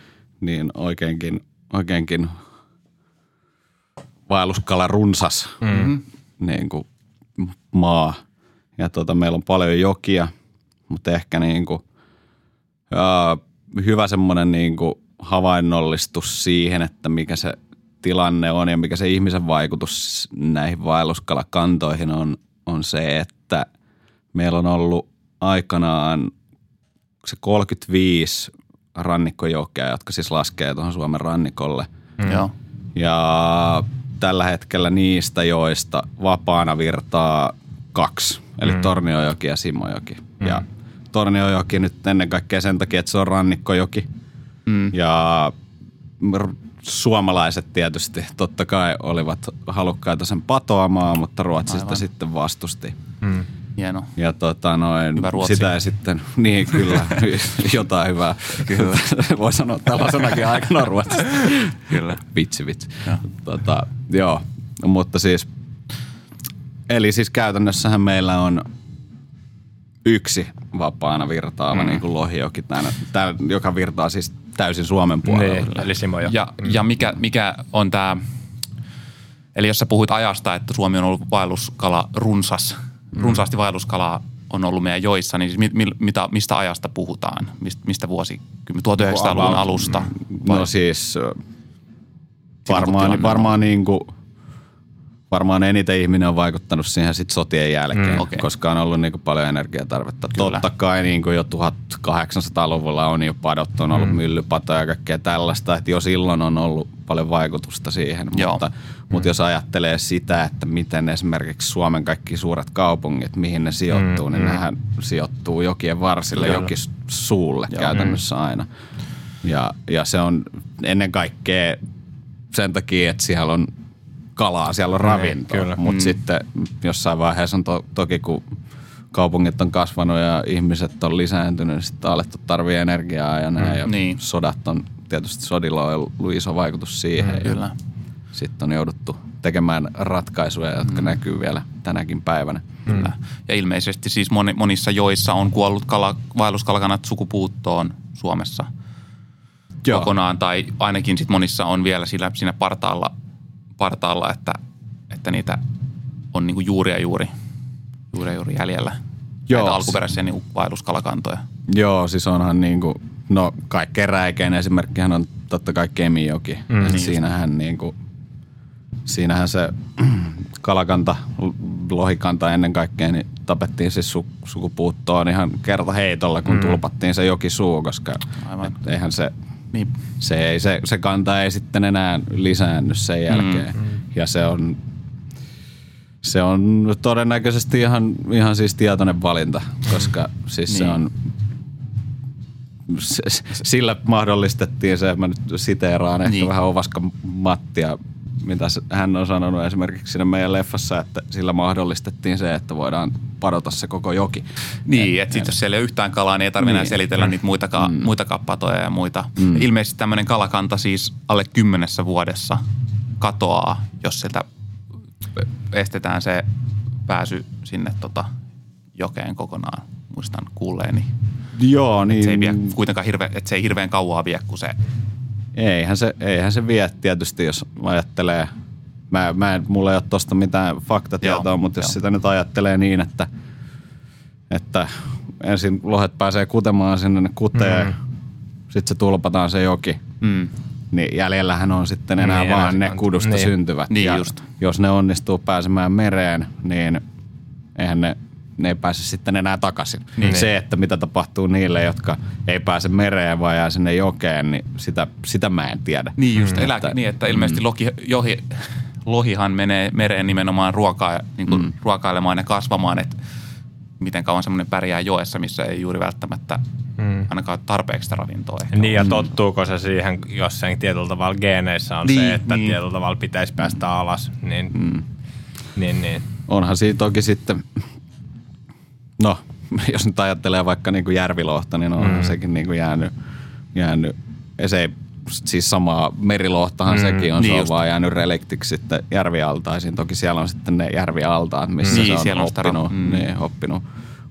niin oikeinkin, oikeinkin vaelluskala runsas mm-hmm. niin kuin maa. ja tota, meillä on paljon jokia, mutta ehkä niin kuin, ää, hyvä semmoinen niin kuin havainnollistus siihen, että mikä se tilanne on ja mikä se ihmisen vaikutus näihin vaelluskalakantoihin on, on se, että meillä on ollut aikanaan se 35 rannikkojokea, jotka siis laskee tuohon Suomen rannikolle. Mm. Joo. Ja tällä hetkellä niistä joista vapaana virtaa kaksi, eli mm. Torniojoki ja Simojoki. Mm. Ja Torniojoki nyt ennen kaikkea sen takia, että se on rannikkojoki. Mm. Ja suomalaiset tietysti totta kai olivat halukkaita sen patoamaan, mutta Ruotsi sitä sitten vastusti. Mm. Hieno. Ja tota noin, sitä ei sitten, niin kyllä, jotain hyvää. Kyllä. Voi sanoa tällaisenakin aikana ruotsista. kyllä. Vitsi, vitsi. Ja. Tota, joo, mutta siis, eli siis käytännössähän meillä on yksi vapaana virtaava mm. niin kuin lohijoki, tämän, tämän, joka virtaa siis täysin Suomen puolella. Niin, eli Simoja. Ja, mm. ja mikä, mikä on tämä, eli jos sä puhuit ajasta, että Suomi on ollut vaelluskala runsas, mm. runsaasti vaelluskalaa on ollut meidän joissa, niin mi, mi, mitä, mistä ajasta puhutaan? Mistä, mistä vuosi? 1900-luvun alusta? Vai? No siis varmaan, varmaan niin kuin – varmaan eniten ihminen on vaikuttanut siihen sit sotien jälkeen, mm. okay. koska on ollut niinku paljon energiatarvetta. Kyllä. Totta kai niinku jo 1800-luvulla on jo padot, on ollut mm. myllypatoja ja kaikkea tällaista, että jo silloin on ollut paljon vaikutusta siihen. Joo. Mutta, mm. mutta jos ajattelee sitä, että miten esimerkiksi Suomen kaikki suuret kaupungit, mihin ne sijoittuu, mm. niin mm. nehän sijoittuu jokien varsille, Kyllä. jokin suulle Joo. käytännössä mm. aina. Ja, ja se on ennen kaikkea sen takia, että siellä on kalaa, siellä on niin, ravintoa. Mutta mm. sitten jossain vaiheessa on to, toki, kun kaupungit on kasvanut ja ihmiset on lisääntynyt, niin sitten on alettu tarvii energiaa ja näin. Mm. Ja niin. sodat on, tietysti sodilla on ollut iso vaikutus siihen. Mm, kyllä. Sitten on jouduttu tekemään ratkaisuja, jotka mm. näkyy vielä tänäkin päivänä. Kyllä. Ja ilmeisesti siis moni, monissa joissa on kuollut kala, vaelluskalakanat sukupuuttoon Suomessa Joo. kokonaan, tai ainakin sit monissa on vielä siinä, siinä partaalla partaalla, että, että niitä on niin kuin juuri ja juuri, juuri, ja juuri jäljellä. Joo. Näitä alkuperäisiä niin vaelluskalakantoja. Joo, siis onhan niin kuin, no kaikkein räikein esimerkkihän on totta kai Kemijoki. Mm, niin siinähän niin kuin, siinähän se kalakanta, lohikanta ennen kaikkea, niin tapettiin siis su, sukupuuttoon ihan kerta heitolla, kun mm. tulpattiin se joki suu, koska et, eihän se niin. Se, ei, se, se kanta ei sitten enää lisäänny sen jälkeen. Mm, mm. Ja se on, se on todennäköisesti ihan, ihan siis tietoinen valinta, koska siis niin. se on sillä mahdollistettiin se, mä nyt siteeraan ehkä niin. vähän Ovaska Mattia mitä hän on sanonut esimerkiksi siinä meidän leffassa, että sillä mahdollistettiin se, että voidaan padota se koko joki. Niin, että sitten jos siellä ei ole yhtään kalaa, niin ei tarvitse niin. enää selitellä niitä muitakaan, mm. muitakaan patoja ja muita. Mm. Ilmeisesti tämmöinen kalakanta siis alle kymmenessä vuodessa katoaa, jos sieltä estetään se pääsy sinne tota jokeen kokonaan. Muistan kuulleeni. Joo, niin. se ei vie kuitenkaan hirve, että se ei hirveän kauaa vie, kun se Eihän se, eihän se vie tietysti, jos ajattelee. Mä, mä en, mulla ei ole tuosta mitään faktatietoa, Joo, mutta jos jo. sitä nyt ajattelee niin, että, että ensin lohet pääsee kutemaan sinne ne kuteen, mm. sitten se tulpataan se joki, mm. niin jäljellähän on sitten enää niin, vaan ne kudusta niin. syntyvät. Niin ja just. jos ne onnistuu pääsemään mereen, niin eihän ne ne ei pääse sitten enää takaisin. Niin. Se, että mitä tapahtuu niille, jotka ei pääse mereen vai jää sinne jokeen, niin sitä, sitä mä en tiedä. Niin just, mm. elä, että, niin että ilmeisesti mm. loki, johi, lohihan menee mereen nimenomaan ruokaa, niin kuin mm. ruokailemaan ja kasvamaan, että miten kauan semmoinen pärjää joessa, missä ei juuri välttämättä mm. ainakaan tarpeeksi sitä ravintoa. Ehkä niin ja tottuuko se siihen, jos sen tietyllä tavalla geeneissä on niin, se, että niin. tietyllä tavalla pitäisi päästä alas, niin, mm. niin, niin. Onhan siinä toki sitten no, jos nyt ajattelee vaikka niin kuin järvilohta, niin on mm. sekin niin kuin jäänyt, jäänyt se ei, siis samaa merilohtahan mm, sekin on, niin se on vaan jäänyt reliktiksi sitten järvialtaisiin. Toki siellä on sitten ne järvialtaat, missä niin, se on oppinut, mm. niin, oppinut,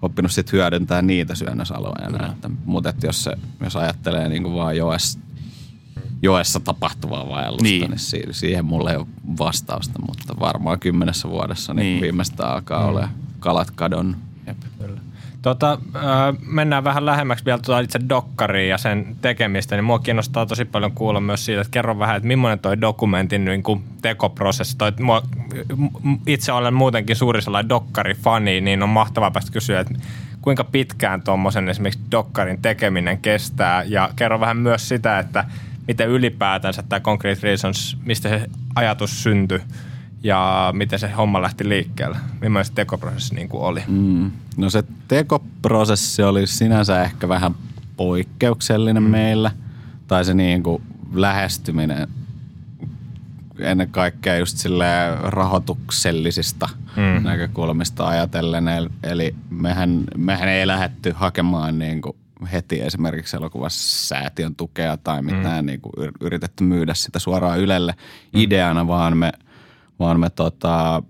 oppinut sitten hyödyntää niitä syönnösaloja. Mm. Mutta jos, se, jos ajattelee niin kuin vaan joessa, joessa tapahtuvaa vaellusta, niin. niin siihen mulle ei ole vastausta, mutta varmaan kymmenessä vuodessa niin, niin. viimeistä alkaa mm. olla kalat kadonnut. Jep. Kyllä. Tota, mennään vähän lähemmäksi vielä tuota itse dokkariin ja sen tekemistä, niin mua kiinnostaa tosi paljon kuulla myös siitä, että kerro vähän, että millainen toi dokumentin niin kuin tekoprosessi. Toi, mua, itse olen muutenkin suuri sellainen dokkarifani, niin on mahtavaa päästä kysyä, että kuinka pitkään tuommoisen esimerkiksi dokkarin tekeminen kestää ja kerro vähän myös sitä, että miten ylipäätänsä tämä Concrete Reasons, mistä se ajatus syntyi ja miten se homma lähti liikkeelle? Millainen se tekoprosessi niin kuin oli? Mm. No se tekoprosessi oli sinänsä ehkä vähän poikkeuksellinen mm. meillä. Tai se niin kuin lähestyminen ennen kaikkea just sille rahoituksellisista mm. näkökulmista ajatellen. Eli mehän, mehän ei lähetty hakemaan niin kuin heti esimerkiksi elokuvassa säätiön tukea tai mitään mm. niin kuin yritetty myydä sitä suoraan Ylelle mm. ideana, vaan me – vaan me, tota,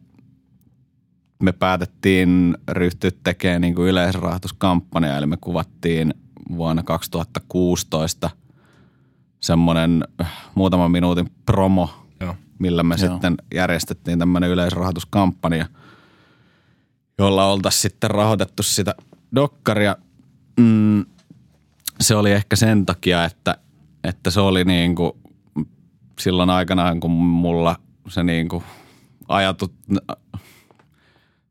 me päätettiin ryhtyä tekemään niin kuin yleisrahoituskampanjaa, eli me kuvattiin vuonna 2016 semmoinen muutaman minuutin promo, Joo. millä me Joo. sitten järjestettiin tämmöinen yleisrahoituskampanja, jolla oltaisiin sitten rahoitettu sitä dokkaria. Mm, se oli ehkä sen takia, että, että se oli niin kuin silloin aikanaan, kun mulla se niin kuin ajatut,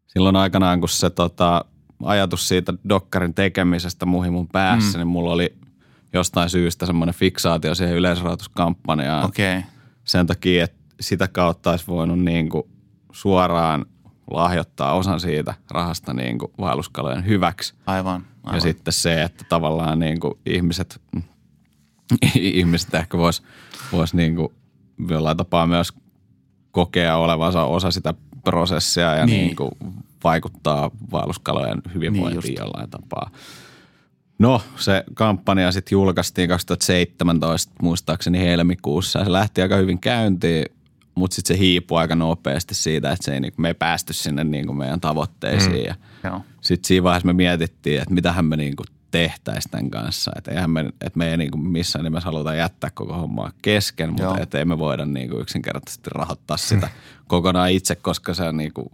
silloin aikanaan, kun se tota, ajatus siitä dokkarin tekemisestä muhi mun päässä, mm. niin mulla oli jostain syystä semmoinen fiksaatio siihen yleisrahoituskampanjaan. Okay. Sen takia, että sitä kautta olisi voinut niin kuin suoraan lahjoittaa osan siitä rahasta niin kuin vaelluskalojen hyväksi. Aivan, aivan. Ja sitten se, että tavallaan niin kuin ihmiset, ihmiset ehkä vois, vois niin kuin jollain tapaa myös kokea olevansa osa sitä prosessia ja niin. Niin kuin vaikuttaa vaelluskalojen hyvinvointiin niin jollain tapaa. No, se kampanja sitten julkaistiin 2017 muistaakseni helmikuussa ja se lähti aika hyvin käyntiin, mutta sitten se hiipui aika nopeasti siitä, että se ei, niin, me ei päästy sinne niin kuin meidän tavoitteisiin. Mm. Sitten siinä vaiheessa me mietittiin, että mitähän me niin kuin tehtäisiin tämän kanssa. Että eihän me, että me ei niin kuin missään nimessä haluta jättää koko hommaa kesken, mutta Joo. että ei me voida niin kuin yksinkertaisesti rahoittaa sitä kokonaan itse, koska se on niin kuin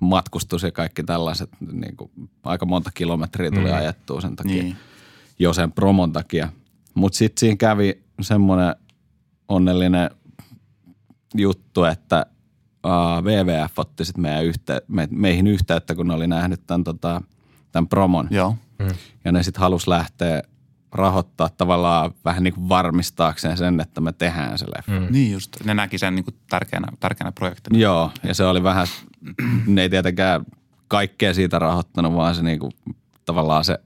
matkustus ja kaikki tällaiset, niin kuin aika monta kilometriä tuli mm. ajettua sen takia, niin. jo sen promon takia. Mutta sitten siinä kävi semmoinen onnellinen juttu, että uh, WWF otti sitten meidän yhte, me, meihin yhteyttä, kun ne oli nähnyt tämän, tota, tämän promon. Joo. Mm. Ja ne sitten halus lähteä rahoittaa tavallaan vähän niin kuin varmistaakseen sen, että me tehdään se leffa. Mm. Niin just, ne näki sen niin kuin tärkeänä, tärkeänä projektina. Joo, ja se oli vähän, ne ei tietenkään kaikkea siitä rahoittanut, vaan se niin kuin, tavallaan se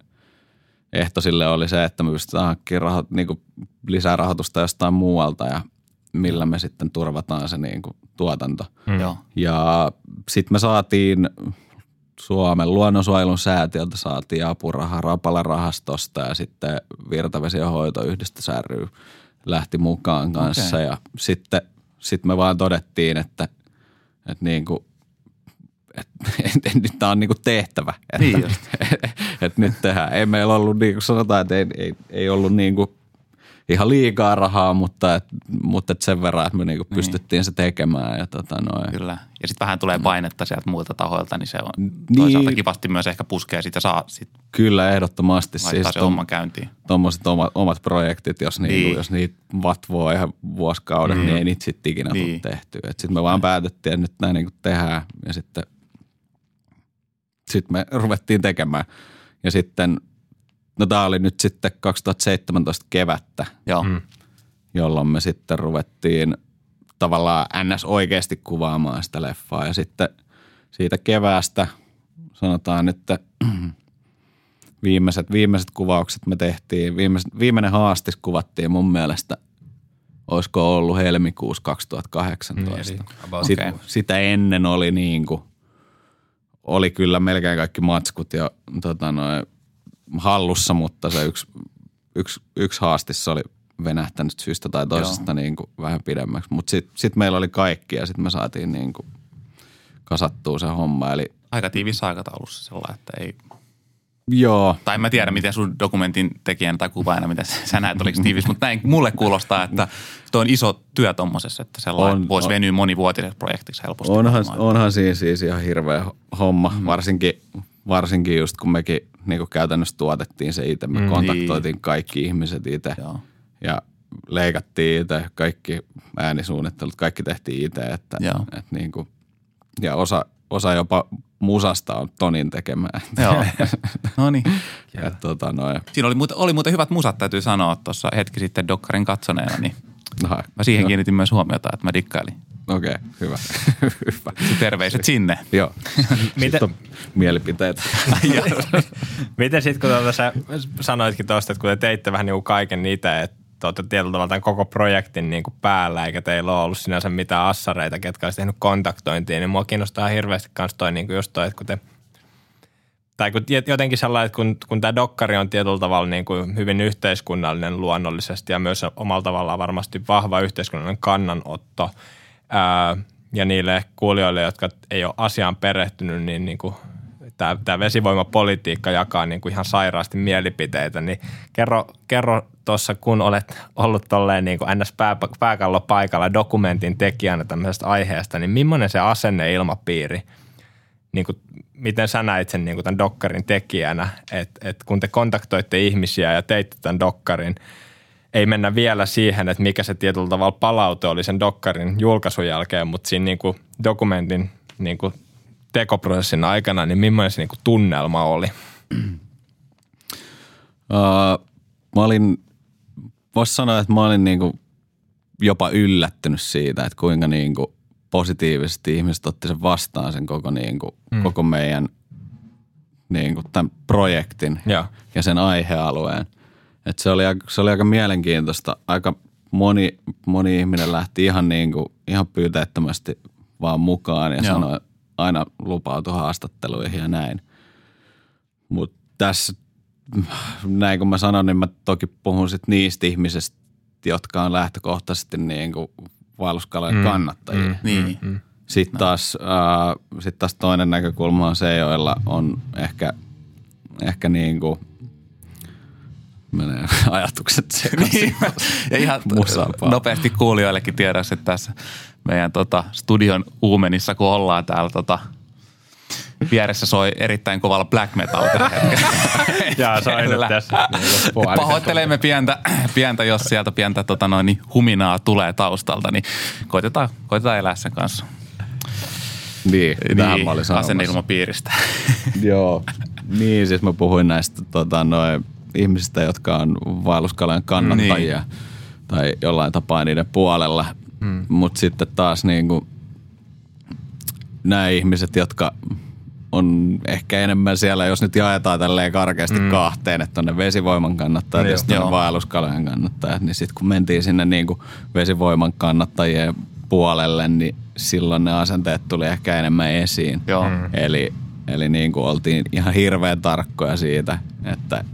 ehto sille oli se, että me pystytään hankkimaan raho, niin kuin lisää rahoitusta jostain muualta ja millä me sitten turvataan se niin kuin tuotanto. Mm. Ja sitten me saatiin Suomen luonnonsuojelun säätiöltä saatiin apuraha Rapala-rahastosta ja sitten Virtavesien hoitoyhdistys ry lähti mukaan kanssa. Okay. Ja sitten sit me vaan todettiin, että, että niin kuin, että, että, että nyt tämä on niin kuin tehtävä. Että, niin että, että nyt tehdään. Ei meillä ollut, niin kuin sanotaan, että ei, ei, ei ollut niin kuin ihan liikaa rahaa, mutta, et, mutta et sen verran, että me niinku niin. pystyttiin se tekemään. Ja tota noin. Kyllä. Ja sitten vähän tulee painetta sieltä muilta tahoilta, niin se on niin. toisaalta kivasti myös ehkä puskee sitä saa sit Kyllä, ehdottomasti. Siis se tom, käyntiin. Tuommoiset omat, omat projektit, jos, niin. Niinku, jos niitä vatvoo ihan vuosikaudet, mm. niin ei niitä sitten ikinä niin. tule tehty. Sitten me vaan päätettiin, että nyt näin niinku tehdään ja sitten sit me ruvettiin tekemään. Ja sitten No tämä oli nyt sitten 2017 kevättä, Joo. Mm. jolloin me sitten ruvettiin tavallaan ns. oikeasti kuvaamaan sitä leffaa. Ja sitten siitä keväästä sanotaan, että viimeiset, viimeiset kuvaukset me tehtiin, viimeiset, viimeinen haastis kuvattiin mun mielestä, olisiko ollut helmikuussa 2018. Mm, Sit, okay. Sitä ennen oli niin kuin, oli kyllä melkein kaikki matskut ja tota noin, hallussa, mutta se yksi, yksi, yksi haastissa oli venähtänyt syystä tai toisesta niin kuin vähän pidemmäksi. Mutta sitten sit meillä oli kaikki ja sitten me saatiin niin kuin kasattua se homma. Eli, Aika tiivissä aikataulussa sellainen, että ei Joo. Tai en mä tiedä, miten sun dokumentin tekijänä tai kuvaajana, mitä sä näet, oliko tiivis, mutta näin mulle kuulostaa, että tuo on iso työ tuommoisessa, että sellainen on, voisi venyä monivuotiseksi projektiksi helposti. Onhan, onhan siinä siis ihan hirveä homma, mm. varsinkin varsinkin just kun mekin niin kuin käytännössä tuotettiin se itse, me mm, kontaktoitiin niin. kaikki ihmiset itse ja leikattiin itse, kaikki äänisuunnittelut, kaikki tehtiin itse, että, että niin kuin, ja osa, osa jopa musasta on Tonin tekemään. Joo, no niin. tota, noin. Siinä oli, muuten, oli muuten hyvät musat, täytyy sanoa tuossa hetki sitten Dokkarin katsoneena, niin no, mä siihen no. kiinnitin myös huomiota, että mä dikkailin. Okei, okay, hyvä. hyvä. Terveiset sinne. Joo. Miten? on mielipiteet. Miten sitten, kun tuota, sä sanoitkin tuosta, että kun te teitte vähän niin kuin kaiken itse, että te olette tietyllä tavalla tämän koko projektin niin kuin päällä, eikä teillä ole ollut sinänsä mitään assareita, ketkä olisi tehnyt kontaktointia, niin mua kiinnostaa hirveästi myös toi, niin kuin just toi, että kun te tai kun jotenkin sellainen, että kun, kun tämä dokkari on tietyllä tavalla niin kuin hyvin yhteiskunnallinen luonnollisesti ja myös omalla tavallaan varmasti vahva yhteiskunnallinen kannanotto ää, ja niille kuulijoille, jotka ei ole asiaan perehtynyt, niin, niin kuin tämä, tämä vesivoimapolitiikka jakaa niin kuin ihan sairaasti mielipiteitä, niin kerro, kerro tuossa, kun olet ollut tolleen niin kuin ns. Pää, paikalla dokumentin tekijänä tämmöisestä aiheesta, niin millainen se asenne ilmapiiri, niin kuin, miten sä näit sen niin kuin tämän dokkarin tekijänä, että et kun te kontaktoitte ihmisiä ja teitte tämän dokkarin, ei mennä vielä siihen, että mikä se tietyllä tavalla palaute oli sen dokkarin julkaisun jälkeen, mutta siinä niin kuin dokumentin niin kuin tekoprosessin aikana, niin millainen se niin kuin tunnelma oli? Uh, mä olin voisi sanoa, että mä olin niin kuin jopa yllättynyt siitä, että kuinka niin kuin positiivisesti ihmiset otti sen vastaan sen koko, niin kuin, mm. koko meidän niin kuin tämän projektin ja, ja sen aihealueen. Et se, oli, se oli aika mielenkiintoista. Aika moni, moni ihminen lähti ihan, niin kuin, ihan pyyteettömästi vaan mukaan ja Joo. sanoi, aina lupautui haastatteluihin ja näin. Mutta tässä näin kun mä sanon, niin mä toki puhun sit niistä ihmisistä, jotka on lähtökohtaisesti niin kuin vaelluskalojen mm, kannattajia. Mm, niin. Mm, mm. Sitten taas, äh, sit taas toinen näkökulma on se, joilla on ehkä, ehkä niin kuin menee ajatukset sekaisin. niin, ja ihan nopeasti kuulijoillekin tiedoksi, että tässä meidän tota, studion uumenissa, kun ollaan täällä tota, – vieressä soi erittäin kovalla black metal Jaa, se on tässä. Pahoittelemme pientä, pientä, jos sieltä pientä tota noin, huminaa tulee taustalta, niin koitetaan, koitetaan elää sen kanssa. Niin, niin mä olin asenneilmapiiristä. Joo, niin siis mä puhuin näistä tota, noin, ihmisistä, jotka on vaelluskalojen kannattajia niin. tai jollain tapaa niiden puolella. Hmm. Mutta sitten taas niin kuin, nämä ihmiset, jotka on ehkä enemmän siellä, jos nyt jaetaan tälleen karkeasti mm. kahteen, että on ne vesivoiman kannattajat niin, ja sitten ne vaelluskalojen kannattajat, niin sitten kun mentiin sinne niin kuin vesivoiman kannattajien puolelle, niin silloin ne asenteet tuli ehkä enemmän esiin. Joo. Mm. Eli, eli niin kuin oltiin ihan hirveän tarkkoja siitä, että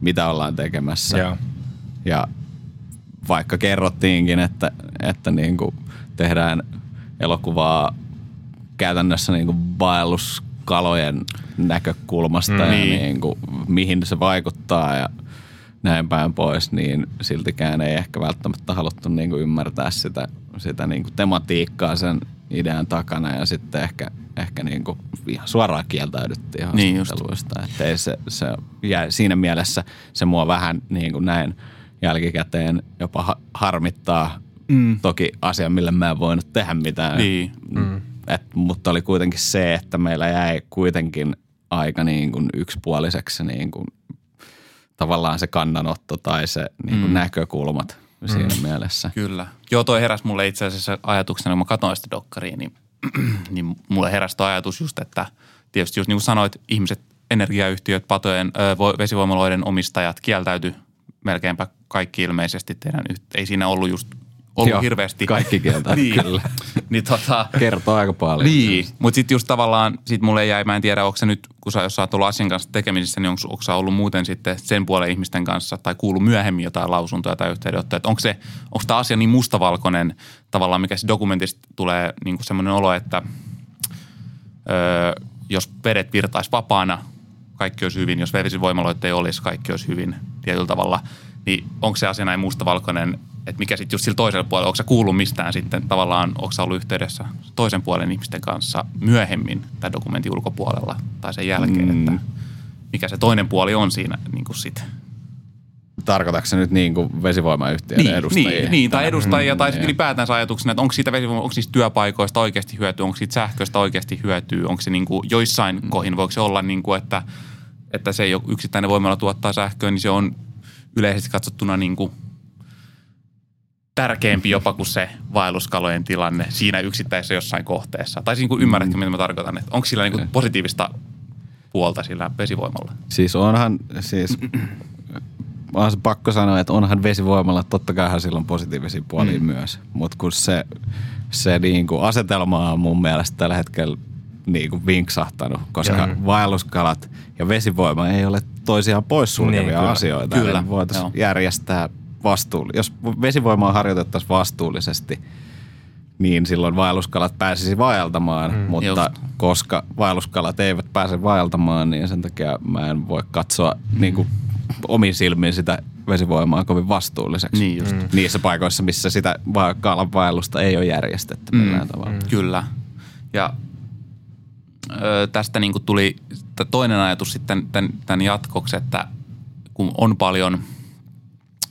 mitä ollaan tekemässä. Joo. Ja vaikka kerrottiinkin, että, että niin kuin tehdään elokuvaa käytännössä niin kuin vaellus kalojen näkökulmasta mm. ja niin. niin kuin, mihin se vaikuttaa ja näin päin pois, niin siltikään ei ehkä välttämättä haluttu niin kuin ymmärtää sitä, sitä niin kuin tematiikkaa sen idean takana ja sitten ehkä, ehkä niin kuin ihan suoraan kieltäydyttiin niin haastatteluista. Niin että se, se jää, siinä mielessä se mua vähän niin kuin näin jälkikäteen jopa harmittaa. Mm. Toki asia, millä mä en voinut tehdä mitään. Niin. Mm. Et, mutta oli kuitenkin se, että meillä jäi kuitenkin aika niin kuin yksipuoliseksi niin kuin, tavallaan se kannanotto tai se niin kuin mm. näkökulmat siinä mm. mielessä. Kyllä. Joo, toi heräsi mulle itse asiassa ajatuksena, kun mä katsoin sitä dokkariin, niin, niin mulle heräsi ajatus just, että tietysti just niin kuin sanoit, ihmiset, energiayhtiöt, patojen, vesivoimaloiden omistajat kieltäytyi melkeinpä kaikki ilmeisesti teidän, ei siinä ollut just ollut Joo, hirveästi. Kaikki kieltä, niin. kyllä. niin tota, Kertoo aika paljon. Niin, mutta sitten just tavallaan, sit mulle jäi, mä en tiedä, onko se nyt, kun sä, jos sä oot ollut asian kanssa tekemisissä, niin onko, onko sä ollut muuten sitten sen puolen ihmisten kanssa tai kuullut myöhemmin jotain lausuntoja tai yhteydenottoja, että onko se, onko tämä asia niin mustavalkoinen tavallaan, mikä se dokumentista tulee niin semmoinen olo, että öö, jos vedet virtaisi vapaana, kaikki olisi hyvin, jos vesivoimaloita ei olisi, kaikki olisi hyvin tietyllä tavalla, niin onko se asia näin mustavalkoinen – että mikä sitten just sillä toisella puolella, onko sä kuullut mistään sitten tavallaan, onko sä ollut yhteydessä toisen puolen ihmisten kanssa myöhemmin tämän dokumentin ulkopuolella tai sen jälkeen, mm. että mikä se toinen puoli on siinä niin kuin sit. Tarkoitatko se nyt niin kuin vesivoimayhtiöiden niin, edustajia? Niin, niin, tai edustajia, mm, tai sitten ylipäätään ajatuksena, että onko siitä vesivoima, onko siitä työpaikoista oikeasti hyötyä, onko siitä sähköistä oikeasti hyötyä, onko se niin kuin joissain mm. kohin, voiko se olla niin kuin, että, että se ei ole yksittäinen voimalla tuottaa sähköä, niin se on yleisesti katsottuna niin kuin tärkeämpi jopa kuin se vaelluskalojen tilanne siinä yksittäisessä jossain kohteessa. Tai siis niin ymmärrätkö, mitä mä tarkoitan, että onko sillä niin kuin positiivista puolta sillä vesivoimalla? Siis onhan, siis on se pakko sanoa, että onhan vesivoimalla, totta kai sillä on positiivisia puolia mm. myös, mutta kun se, se niin kuin asetelma on mun mielestä tällä hetkellä niin kuin vinksahtanut, koska mm. vaelluskalat ja vesivoima ei ole toisiaan poissulkevia niin, kyllä. asioita. Kyllä. voitaisiin järjestää vastuullisesti. Jos vesivoimaa harjoitettaisiin vastuullisesti, niin silloin vaelluskalat pääsisi vaeltamaan, mm, mutta just. koska vaelluskalat eivät pääse vaeltamaan, niin sen takia mä en voi katsoa mm. niin kuin omin silmin sitä vesivoimaa kovin vastuulliseksi. Niin just. Mm. Niissä paikoissa, missä sitä kalan vaellusta ei ole järjestetty mm. millään tavalla. Mm. Kyllä. Ja ö, tästä niin kuin tuli toinen ajatus sitten tämän, tämän jatkoksi, että kun on paljon –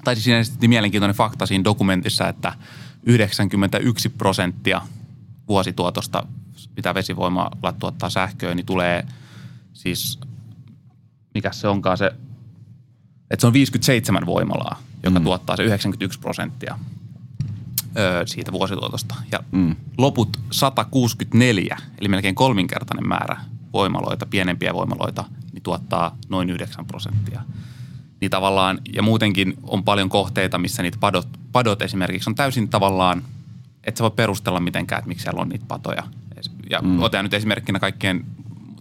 tai siis siinä esitti mielenkiintoinen fakta siinä dokumentissa, että 91 prosenttia vuosituotosta, mitä vesivoimalla tuottaa sähköä, niin tulee siis, mikä se onkaan se, että se on 57 voimalaa, joka mm. tuottaa se 91 prosenttia öö, siitä vuosituotosta. Ja mm. loput 164, eli melkein kolminkertainen määrä voimaloita, pienempiä voimaloita, niin tuottaa noin 9 prosenttia – niin tavallaan, ja muutenkin on paljon kohteita, missä niitä padot, padot esimerkiksi on täysin tavallaan, että sä voi perustella mitenkään, että miksi siellä on niitä patoja. Ja mm. otetaan nyt esimerkkinä kaikkien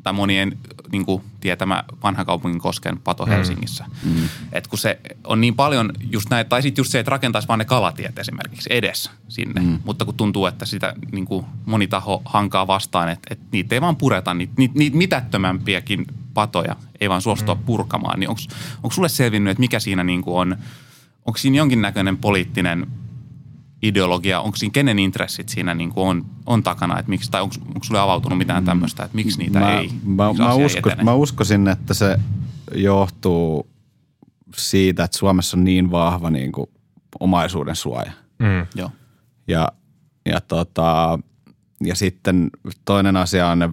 tai monien niin kuin tietämä vanha kaupungin kosken pato mm. Helsingissä. Mm. Et kun se on niin paljon just näitä, tai sitten just se, että rakentaisi vaan ne kalatiet esimerkiksi edes sinne. Mm. Mutta kun tuntuu, että sitä niin kuin moni taho hankaa vastaan, että, että niitä ei vaan pureta, niitä, niitä, niitä mitättömämpiäkin patoja ei vaan suostua mm. purkamaan. Niin onko sulle selvinnyt, että mikä siinä niin kuin on, onko siinä jonkinnäköinen poliittinen ideologia, onko siinä kenen intressit siinä niin kuin on, on takana, että miksi, tai onko, onko sulle avautunut mitään tämmöistä, että miksi niitä mä, ei mä, mä, usko, mä uskoisin, että se johtuu siitä, että Suomessa on niin vahva niin kuin omaisuuden suoja. Mm. Joo. Ja, ja, tota, ja sitten toinen asia on ne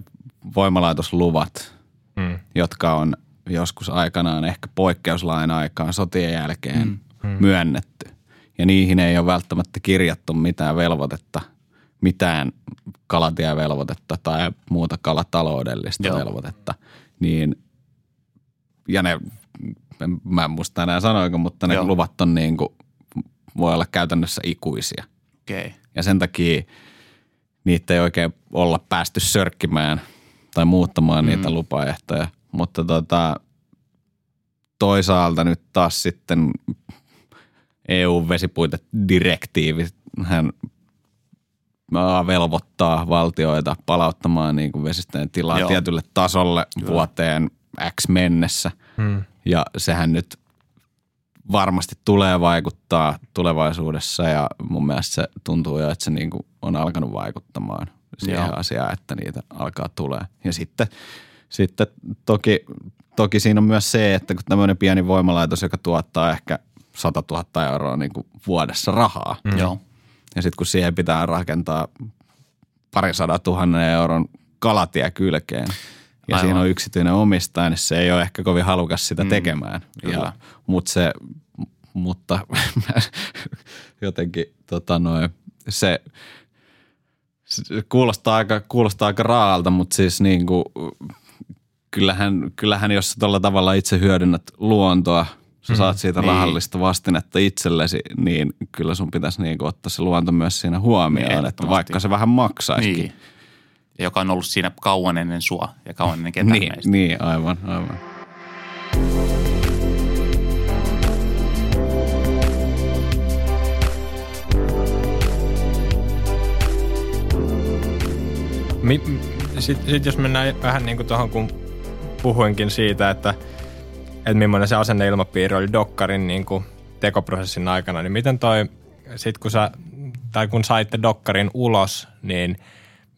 voimalaitosluvat, mm. jotka on joskus aikanaan ehkä poikkeuslain aikaan sotien jälkeen mm. Mm. myönnetty. Ja niihin ei ole välttämättä kirjattu mitään velvoitetta, mitään kalatievelvoitetta tai muuta kalataloudellista Joo. velvoitetta. Niin, ja ne, mä en muista enää sanoinko, mutta ne Joo. luvat on niin kuin, voi olla käytännössä ikuisia. Okay. Ja sen takia niitä ei oikein olla päästy sörkkimään – tai muuttamaan mm. niitä lupaehtoja. Mutta tota, toisaalta nyt taas sitten EU-vesipuitedirektiivi hän velvoittaa valtioita palauttamaan niin kuin vesistöjen tilaa Joo. tietylle tasolle Kyllä. vuoteen X mennessä. Hmm. Ja sehän nyt varmasti tulee vaikuttaa tulevaisuudessa ja mun mielestä se tuntuu jo, että se niin kuin on alkanut vaikuttamaan siihen Joo. asiaan, että niitä alkaa tulee. Ja sitten, sitten toki, toki siinä on myös se, että kun tämmöinen pieni voimalaitos, joka tuottaa ehkä 100 000 euroa niin kuin vuodessa rahaa. Mm. Joo. Ja sitten kun siihen pitää rakentaa parisadan tuhannen euron kalatie kylkeen ja Aivan. siinä on yksityinen omistaja, niin se ei ole ehkä kovin halukas sitä mm. tekemään. Ja, mutta se, mutta jotenkin tota noin, se, kuulostaa aika, kuulostaa aika raalta, mutta siis niin kuin, kyllähän, kyllähän jos sä tuolla tavalla itse hyödynnät luontoa, sä mm, saat siitä niin. rahallista vastinetta itsellesi, niin kyllä sun pitäisi niin kuin ottaa se luonto myös siinä huomioon, niin, että vaikka se vähän maksaisikin. Niin. Joka on ollut siinä kauan ennen sua ja kauan ennen ketään niin, meistä. Niin, aivan, aivan. Sitten sit jos mennään vähän niin kuin tuohon, kun puhuinkin siitä, että, että millainen se asenneilmapiiri oli Dokkarin niin kuin tekoprosessin aikana, niin miten toi sit kun sä, tai kun saitte dokkarin ulos, niin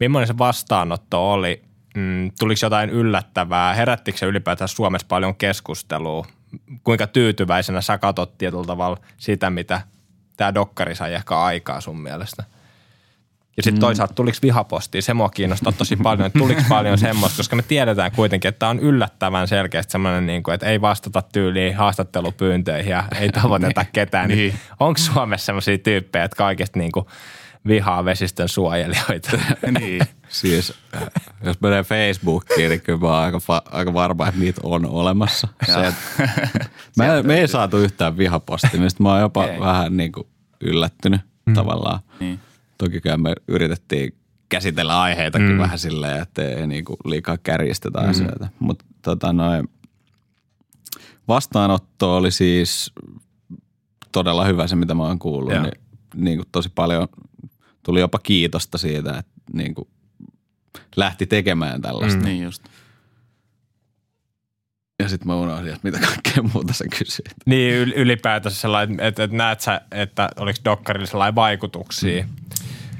millainen se vastaanotto oli? Mm, tuliko jotain yllättävää? Herättikö se ylipäätään Suomessa paljon keskustelua? Kuinka tyytyväisenä sä katsot tietyllä tavalla sitä, mitä tämä dokkari sai ehkä aikaa sun mielestä? Ja sitten mm. toisaalta tuliko vihapostia, se mua kiinnostaa tosi paljon, että tuliko paljon semmoista, koska me tiedetään kuitenkin, että on yllättävän selkeästi semmoinen, niin kuin, että ei vastata tyyliin haastattelupyyntöihin ja ei tavoiteta ketään. niin. Onko Suomessa semmoisia tyyppejä, että kaikesta niin kuin vihaa vesistön suojelijoita? niin. Siis jos menee Facebookiin, niin kyllä mä oon aika, aika varma, että niitä on olemassa. Se, että mä, me ei saatu yhtään vihapostia, mistä mä oon jopa ei. vähän niin kuin yllättynyt mm. tavallaan. Niin Toki me yritettiin käsitellä aiheitakin mm. vähän silleen, että ei niinku liikaa kärjistetä mm. asioita. Mutta tota noin, vastaanotto oli siis todella hyvä se, mitä mä oon kuullut. Niin, niin kuin tosi paljon tuli jopa kiitosta siitä, että niin kuin lähti tekemään tällaista. Mm. Niin just. Ja sitten mä unohdin, että mitä kaikkea muuta sä kysyit. Niin ylipäätänsä sellainen, että, että näet sä, että oliko dokkarilla sellainen vaikutuksia mm.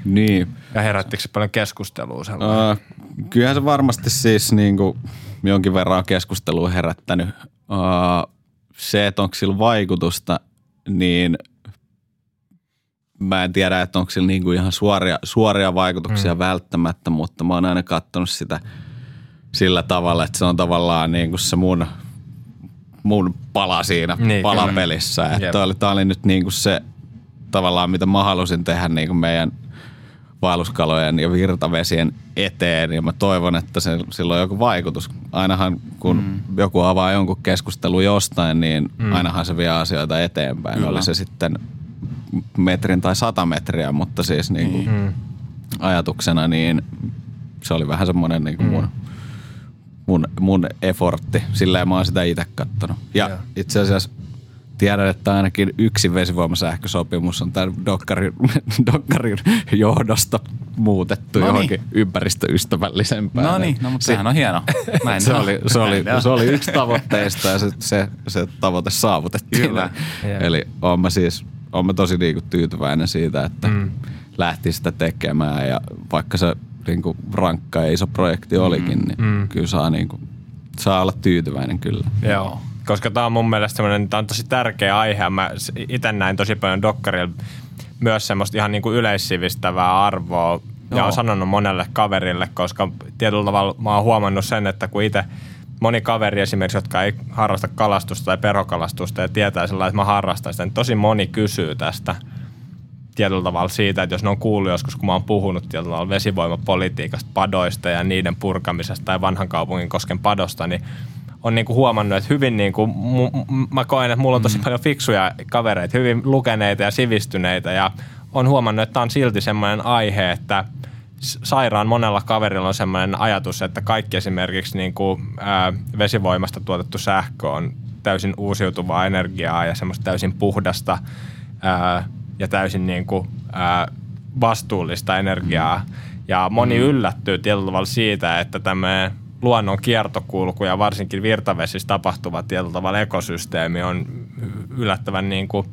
Niin. Ja herättikö se paljon keskustelua sellainen? Uh, kyllähän se varmasti siis niin kuin jonkin verran keskustelua herättänyt. Uh, se, että onko sillä vaikutusta, niin mä en tiedä, että onko sillä niin kuin ihan suoria, suoria vaikutuksia mm. välttämättä, mutta mä oon aina katsonut sitä sillä tavalla, että se on tavallaan niin kuin se mun, mun pala siinä niin, palapelissä. Kyllä. Että oli, oli nyt niin kuin se tavallaan, mitä mä halusin tehdä niin kuin meidän – vaelluskalojen ja virtavesien eteen ja mä toivon, että se, sillä on joku vaikutus. Ainahan kun mm. joku avaa jonkun keskustelun jostain, niin mm. ainahan se vie asioita eteenpäin. Kyllä. Oli se sitten metrin tai sata metriä, mutta siis niin kuin mm. ajatuksena niin se oli vähän semmoinen niin kuin mm. mun, mun, mun effortti. Silleen mä oon sitä itse kattonut. Ja itse asiassa tiedän, että ainakin yksi vesivoimasähkösopimus on tämän dokkarin, dokkarin johdosta muutettu no niin. johonkin ympäristöystävällisempään. No niin, no, mutta sehän on hieno. Näin se, oli, se, oli, se oli yksi tavoitteista ja se, se, se tavoite saavutettiin. Kyllä. Eli olen mä siis olen mä tosi niinku tyytyväinen siitä, että mm. lähti sitä tekemään ja vaikka se niinku rankka ja iso projekti olikin, niin mm. kyllä saa, niinku, saa olla tyytyväinen kyllä. Joo koska tämä on mun mielestä semmoinen, tämä on tosi tärkeä aihe. Mä itse näin tosi paljon dokkarilla myös semmoista ihan niin kuin yleissivistävää arvoa. Ja Joo. on sanonut monelle kaverille, koska tietyllä tavalla mä oon huomannut sen, että kun itse moni kaveri esimerkiksi, jotka ei harrasta kalastusta tai perhokalastusta ja tietää sellainen, että mä harrastan sitä, niin tosi moni kysyy tästä tietyllä tavalla siitä, että jos ne on kuullut joskus, kun mä oon puhunut tietyllä tavalla vesivoimapolitiikasta, padoista ja niiden purkamisesta tai vanhan kaupungin kosken padosta, niin on niinku huomannut, että hyvin niinku, mä koen, että mulla on tosi mm. paljon fiksuja kavereita, hyvin lukeneita ja sivistyneitä ja on huomannut, että tämä on silti semmoinen aihe, että sairaan monella kaverilla on semmoinen ajatus, että kaikki esimerkiksi niinku, ää, vesivoimasta tuotettu sähkö on täysin uusiutuvaa energiaa ja semmoista täysin puhdasta ää, ja täysin niinku, ää, vastuullista energiaa. Ja moni mm. yllättyy tietyllä tavalla siitä, että tämmöinen luonnon kiertokulku ja varsinkin virtavesissä tapahtuva tietyllä tavalla ekosysteemi on yllättävän niin kuin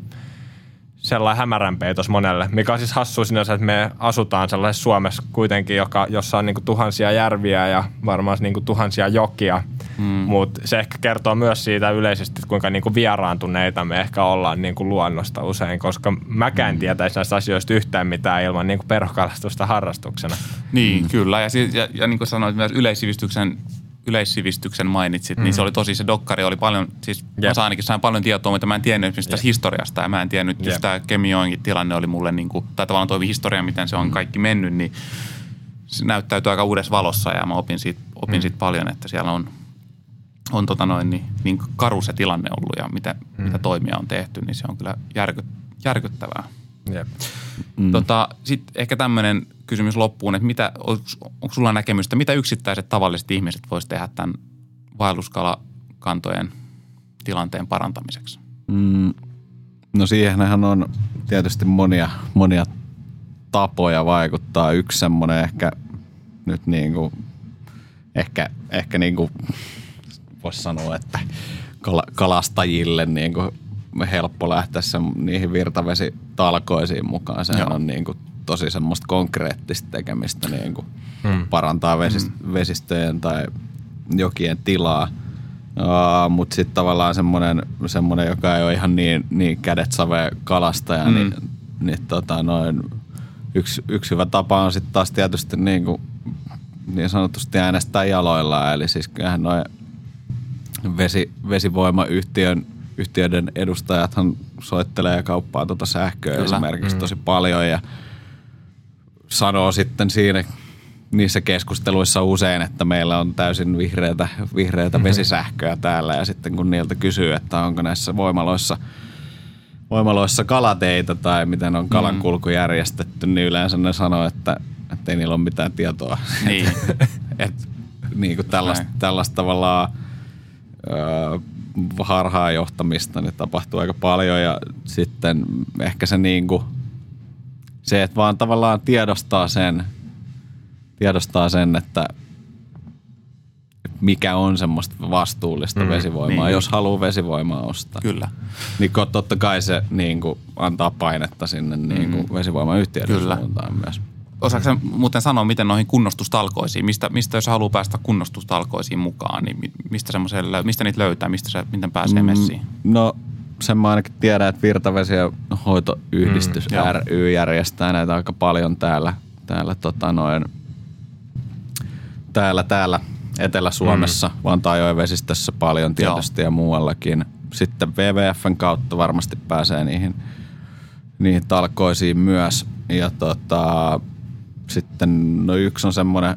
sellainen hämärän peitos monelle, mikä on siis hassu sinänsä, että me asutaan sellaisessa Suomessa kuitenkin, joka, jossa on niin kuin tuhansia järviä ja varmaan niin kuin tuhansia jokia, mm. mutta se ehkä kertoo myös siitä yleisesti, että kuinka niin kuin vieraantuneita me ehkä ollaan niin kuin luonnosta usein, koska mäkään mm. tietäisi näistä asioista yhtään mitään ilman niin kuin perhokalastusta harrastuksena. Niin, mm. kyllä. Ja, ja, ja niin kuin sanoit, myös yleissivistyksen yleissivistyksen mainitsit, mm. niin se mm. oli tosi, se dokkari oli paljon, siis yep. mä ainakin sain paljon tietoa, mutta mä en tiennyt esimerkiksi tästä historiasta ja mä en tiennyt, yep. just tämä Kemioinkin tilanne oli mulle niin kuin, tai tavallaan toi historia, miten se on mm. kaikki mennyt, niin se näyttäytyy aika uudessa valossa ja mä opin siitä, opin mm. siitä paljon, että siellä on, on tota noin, niin, niin karu se tilanne ollut ja mitä, mm. mitä toimia on tehty, niin se on kyllä järky, järkyttävää. Yep. Mm. Tota, Sitten ehkä tämmöinen kysymys loppuun, että mitä, onko, sulla näkemystä, mitä yksittäiset tavalliset ihmiset voisivat tehdä tämän vaelluskalakantojen tilanteen parantamiseksi? Mm, no siihenhän on tietysti monia, monia tapoja vaikuttaa. Yksi semmoinen ehkä nyt niin kuin, ehkä, ehkä niin kuin voisi sanoa, että kalastajille niin kuin helppo lähteä sen, niihin virtavesitalkoisiin mukaan. Sehän Joo. on niin kuin tosi semmoista konkreettista tekemistä, niin kuin hmm. parantaa hmm. vesistöjen tai jokien tilaa. Uh, Mutta sitten tavallaan semmoinen, semmoinen, joka ei ole ihan niin, niin kädet savee kalastaja, hmm. niin, niin tota noin, yksi, yksi hyvä tapa on sitten taas tietysti niin, kuin, niin sanotusti äänestää jaloilla. Eli siis kyllähän noin vesi, vesivoimayhtiön yhtiöiden edustajathan soittelee kauppaa tuota sähköä Kyllä. esimerkiksi mm. tosi paljon ja sanoo sitten siinä niissä keskusteluissa usein, että meillä on täysin vihreätä, vihreätä mm-hmm. vesisähköä täällä ja sitten kun niiltä kysyy, että onko näissä voimaloissa voimaloissa kalateitä tai miten on kalankulku mm. järjestetty, niin yleensä ne sanoo, että, että ei niillä ole mitään tietoa. Niin. Et, niin kuin tällaista, tällaista tavallaan öö, harhaa johtamista niin tapahtuu aika paljon ja sitten ehkä se niin kuin, se, että vaan tavallaan tiedostaa sen, tiedostaa sen, että mikä on semmoista vastuullista mm, vesivoimaa, niin. jos haluaa vesivoimaa ostaa. Kyllä. Niin totta kai se niin kuin, antaa painetta sinne niin kuin, mm. vesivoimayhtiöiden Kyllä. suuntaan myös. Osaatko muuten sanoa, miten noihin kunnostustalkoisiin, mistä, mistä jos haluaa päästä kunnostustalkoisiin mukaan, niin mistä, mistä niitä löytää, mistä se, miten pääsee mm, messiin? No sen mä ainakin tiedän, että Virtavesien hoitoyhdistys mm, ry järjestää näitä aika paljon täällä, täällä, tota noin, täällä, täällä Etelä-Suomessa, mm. Vantaajoen vesistössä paljon tietysti Joo. ja muuallakin. Sitten WWFn kautta varmasti pääsee niihin, niihin talkoisiin myös. Ja tota, sitten no yksi on semmoinen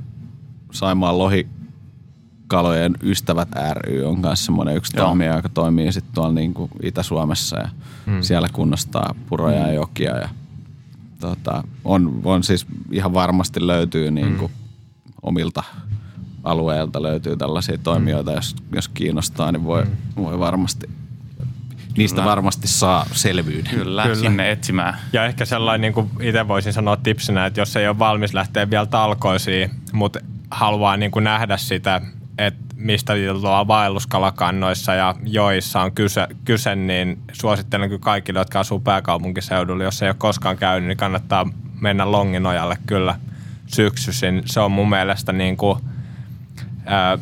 Saimaan lohikalojen ystävät ry on myös semmoinen yksi toimija, joka toimii sitten tuolla niin kuin Itä-Suomessa ja hmm. siellä kunnostaa puroja hmm. ja jokia ja tota, on, on siis ihan varmasti löytyy niin kuin hmm. omilta alueelta löytyy tällaisia toimijoita, jos, jos kiinnostaa, niin voi, hmm. voi varmasti niistä Kyllä. varmasti saa selvyyden. Kyllä, Kyllä, sinne etsimään. Ja ehkä sellainen, niin kuin itse voisin sanoa tipsinä, että jos ei ole valmis lähteä vielä talkoisiin, mutta haluaa niin kuin nähdä sitä, että mistä tuolla vaelluskalakannoissa ja joissa on kyse, kyse, niin suosittelen kyllä kaikille, jotka asuu pääkaupunkiseudulla. Jos ei ole koskaan käynyt, niin kannattaa mennä Longinojalle kyllä syksyisin. Se on mun mielestä niin kuin –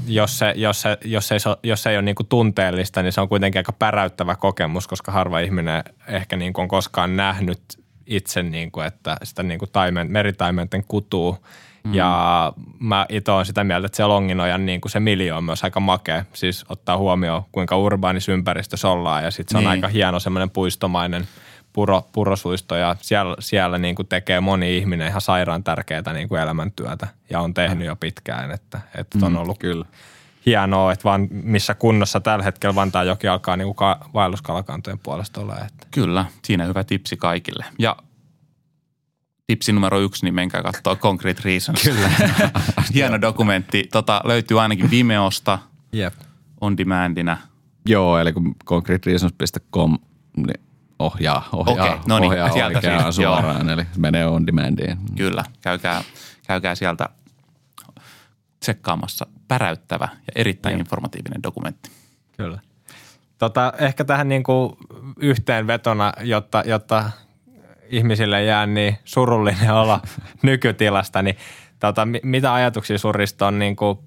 jos, se, jos, se, jos, ei, jos ei ole niin kuin tunteellista, niin se on kuitenkin aika päräyttävä kokemus, koska harva ihminen ehkä niin kuin on koskaan nähnyt itse, niin kuin, että sitä niin kuin taimen, meritaimenten kutuu. Mm. Ja mä itse olen sitä mieltä, että se Longinojan niin kuin se miljo on myös aika makea. Siis ottaa huomioon, kuinka urbaanis ympäristössä ollaan ja sitten se on niin. aika hieno semmoinen puistomainen – puro, purosuisto ja siellä, siellä niin kuin tekee moni ihminen ihan sairaan tärkeää niin kuin elämäntyötä ja on tehnyt jo pitkään, että, että on mm, ollut kyllä. hienoa, että vaan missä kunnossa tällä hetkellä Vantaa joki alkaa niin kuin vaelluskalakantojen puolesta olla. Että. Kyllä, siinä hyvä tipsi kaikille. Ja tipsi numero yksi, niin menkää katsoa Concrete Reasons. Kyllä. Hieno dokumentti. Tota, löytyy ainakin Vimeosta yep. on demandina. Joo, eli kun concretereasons.com, niin ohjaa, ohjaa, okay, no niin, ohjaa sieltä siis, suoraan, joo. eli menee on demandiin. Kyllä, käykää, käykää sieltä tsekkaamassa päräyttävä ja erittäin joo. informatiivinen dokumentti. Kyllä. Tota, ehkä tähän niin kuin yhteenvetona, jotta, jotta ihmisille jää niin surullinen olla nykytilasta, niin tota, mitä ajatuksia surista on niin kuin,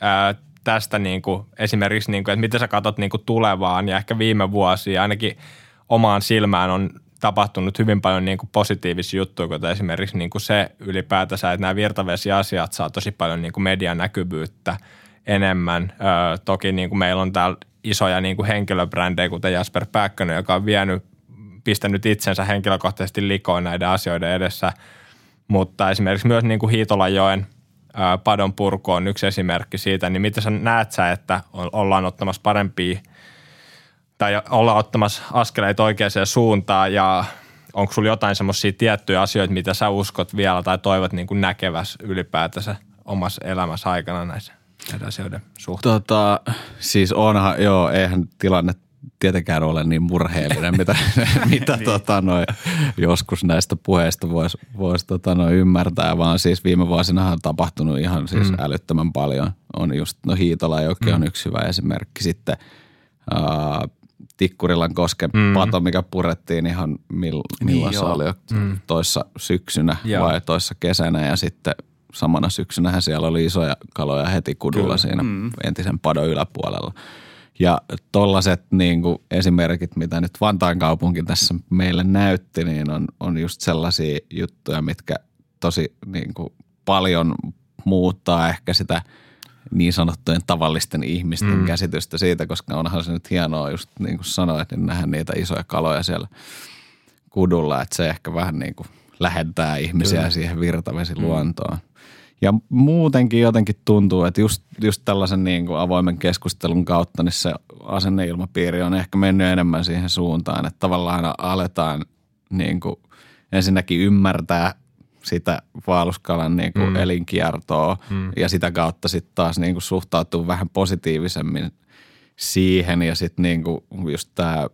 ää, tästä niin kuin, esimerkiksi, niin kuin, että miten sä katsot niin kuin tulevaan ja ehkä viime vuosia, ainakin – omaan silmään on tapahtunut hyvin paljon niin kuin positiivisia juttuja, kuten esimerkiksi niin kuin se ylipäätänsä, että nämä virtavesiasiat saa tosi paljon niin kuin median näkyvyyttä enemmän. Ö, toki niin kuin meillä on täällä isoja niin kuin henkilöbrändejä, kuten Jasper Pääkkönen, joka on vienyt, pistänyt itsensä henkilökohtaisesti likoon näiden asioiden edessä. Mutta esimerkiksi myös niin kuin Hiitolajoen padon purku on yksi esimerkki siitä, niin miten sä näet sä, että ollaan ottamassa parempia – tai olla ottamassa askeleita oikeaan suuntaan ja onko sulla jotain semmoisia tiettyjä asioita, mitä sä uskot vielä tai toivot niin kuin näkeväs ylipäätänsä omassa elämässä aikana näissä asioiden suhteen? Tota, siis onhan, joo, eihän tilanne tietenkään ole niin murheellinen, mitä, mitä niin. tota, noi, joskus näistä puheista voisi vois, tota, noi, ymmärtää, vaan siis viime vuosina on tapahtunut ihan siis mm. älyttömän paljon. On just, no Hiitola joki mm. on yksi hyvä esimerkki. Sitten uh, Tikkurilan kosken mm. pato, mikä purettiin ihan mill, niin milloin niin, se oli mm. toissa syksynä joo. vai toissa kesänä ja sitten samana syksynähän siellä oli isoja kaloja heti kudulla Kyllä. siinä mm. entisen padon yläpuolella. Ja tollaset niin kuin esimerkit, mitä nyt Vantaan kaupunki tässä meille näytti, niin on, on just sellaisia juttuja, mitkä tosi niin kuin paljon muuttaa ehkä sitä niin sanottujen tavallisten ihmisten mm. käsitystä siitä, koska onhan se nyt hienoa just niin kuin sanoit, niin nähdä niitä isoja kaloja siellä kudulla, että se ehkä vähän niin kuin lähentää ihmisiä Kyllä. siihen virtavesiluontoon. Mm. Ja muutenkin jotenkin tuntuu, että just, just tällaisen niin kuin avoimen keskustelun kautta niin se asenneilmapiiri on ehkä mennyt enemmän siihen suuntaan, että tavallaan aletaan niin kuin ensinnäkin ymmärtää sitä vaelluskalan niin kuin mm. elinkiertoa mm. ja sitä kautta sitten taas niin kuin suhtautuu vähän positiivisemmin siihen ja sitten niin kuin just tämä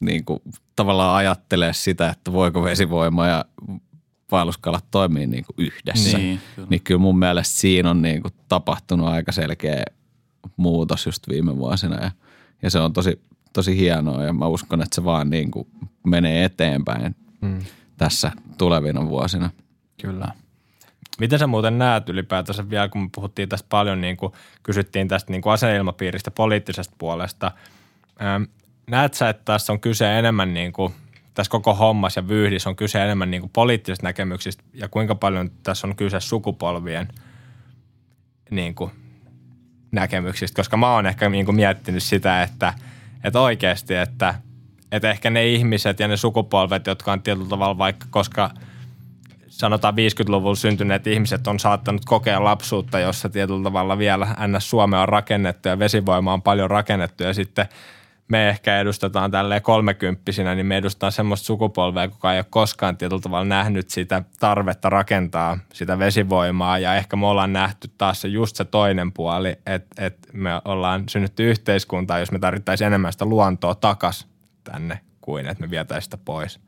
niin kuin tavallaan ajattelee sitä, että voiko vesivoima ja vaelluskalat toimii niin kuin yhdessä. Niin kyllä. niin kyllä mun mielestä siinä on niin kuin tapahtunut aika selkeä muutos just viime vuosina ja, ja se on tosi, tosi hienoa ja mä uskon, että se vaan niin kuin menee eteenpäin mm. Tässä tulevina vuosina. Kyllä. Miten sä muuten näet ylipäätänsä vielä, kun me puhuttiin tästä paljon, niin kuin kysyttiin tästä niin kuin aseilmapiiristä, poliittisesta puolesta. Ähm, näet sä, että tässä on kyse enemmän niin kuin – tässä koko hommas ja vyyhdissä on kyse enemmän niin kuin poliittisista näkemyksistä ja kuinka paljon tässä on kyse sukupolvien niin kuin, näkemyksistä, koska mä oon ehkä niin kuin miettinyt sitä, että, että oikeasti, että, että ehkä ne ihmiset ja ne sukupolvet, jotka on tietyllä tavalla vaikka, koska sanotaan 50-luvulla syntyneet ihmiset on saattanut kokea lapsuutta, jossa tietyllä tavalla vielä NS Suomea on rakennettu ja vesivoima on paljon rakennettu ja sitten – me ehkä edustetaan tälleen kolmekymppisinä, niin me edustetaan semmoista sukupolvea, joka ei ole koskaan tietyllä tavalla nähnyt sitä tarvetta rakentaa sitä vesivoimaa. Ja ehkä me ollaan nähty taas se just se toinen puoli, että, että me ollaan synnytty yhteiskuntaa, jos me tarvittaisiin enemmän sitä luontoa takas tänne, kuin että me vietäisiin sitä pois.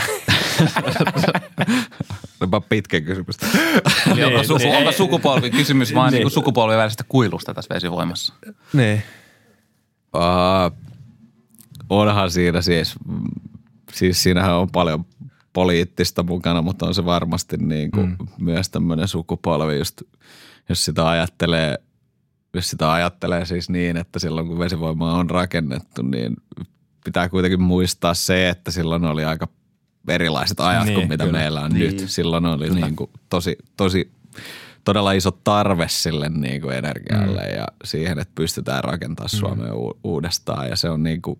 Olipa pitkä kysymys. niin, onko, suku, niin, onko sukupolvi kysymys vain niin. niin sukupolvien välisestä kuilusta tässä vesivoimassa? Niin. Uh, onhan siinä siis, siis siinähän on paljon poliittista mukana, mutta on se varmasti niin kuin mm. myös tämmöinen sukupolvi, just, jos sitä ajattelee, jos sitä ajattelee siis niin, että silloin kun vesivoimaa on rakennettu, niin pitää kuitenkin muistaa se, että silloin oli aika erilaiset ajat niin, kuin mitä kyllä. meillä on niin. nyt. Silloin oli niin kuin tosi, tosi todella iso tarve sille niin kuin energialle mm. ja siihen, että pystytään rakentamaan mm. Suomea u- uudestaan ja se on niin kuin,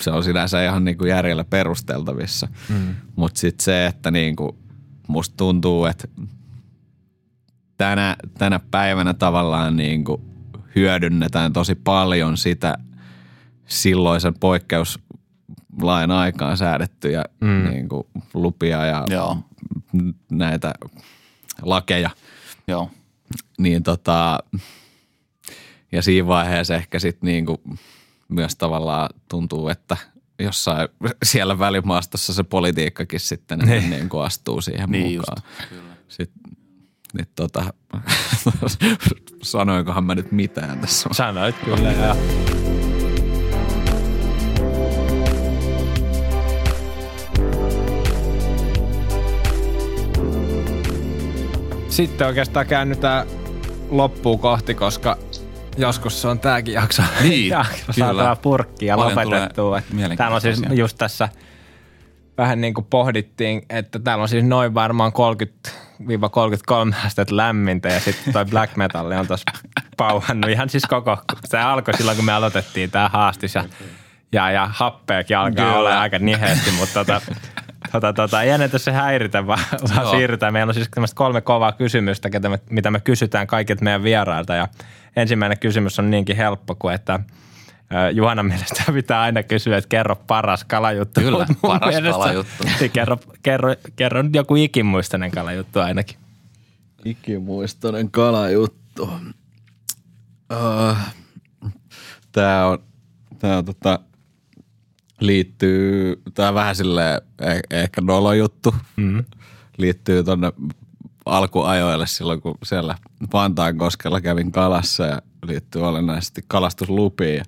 se on sinänsä ihan niin kuin järjellä perusteltavissa. Mm. Mutta sitten se, että niin kuin musta tuntuu, että tänä, tänä päivänä tavallaan niin kuin hyödynnetään tosi paljon sitä silloisen poikkeuslain aikaan säädettyjä mm. niin kuin lupia ja Joo. näitä lakeja – Joo. Niin tota, ja siinä vaiheessa ehkä sitten niinku myös tavallaan tuntuu, että jossain siellä välimaastossa se politiikkakin sitten niin. niin kuin astuu siihen niin mukaan. Just, kyllä. Niin tota, sanoinkohan mä nyt mitään tässä? Sanoit kyllä ja sitten oikeastaan käännytään loppuun kohti, koska joskus se on tääkin jakso. Niin, jakso kyllä. purkkia lopetettua. Täällä on siis just tässä vähän niin kuin pohdittiin, että täällä on siis noin varmaan 30-33 astetta lämmintä ja sitten toi black metalli on tuossa pauhannut ihan siis koko, se alkoi silloin kun me aloitettiin tämä haastis ja, ja, ja happeakin alkaa olla aika niheesti, mutta tota, Tota, tota, ei ennätä se häiritä, vaan, vaan siirrytään. Meillä on siis kolme kovaa kysymystä, ketä me, mitä me kysytään kaikilta meidän vierailta. Ja ensimmäinen kysymys on niinkin helppo kuin, että Juhanan mielestä pitää aina kysyä, että kerro paras kalajuttu. Kyllä, paras mielestä, kalajuttu. Niin kerro, kerro, kerro nyt joku ikimuistainen kalajuttu ainakin. Ikimuistainen kalajuttu. Uh, tämä on, tää on tota, liittyy, tämä vähän sille ehkä nolo juttu, mm-hmm. liittyy tuonne alkuajoille silloin, kun siellä Vantaan koskella kävin kalassa ja liittyy olennaisesti kalastuslupiin. Ja,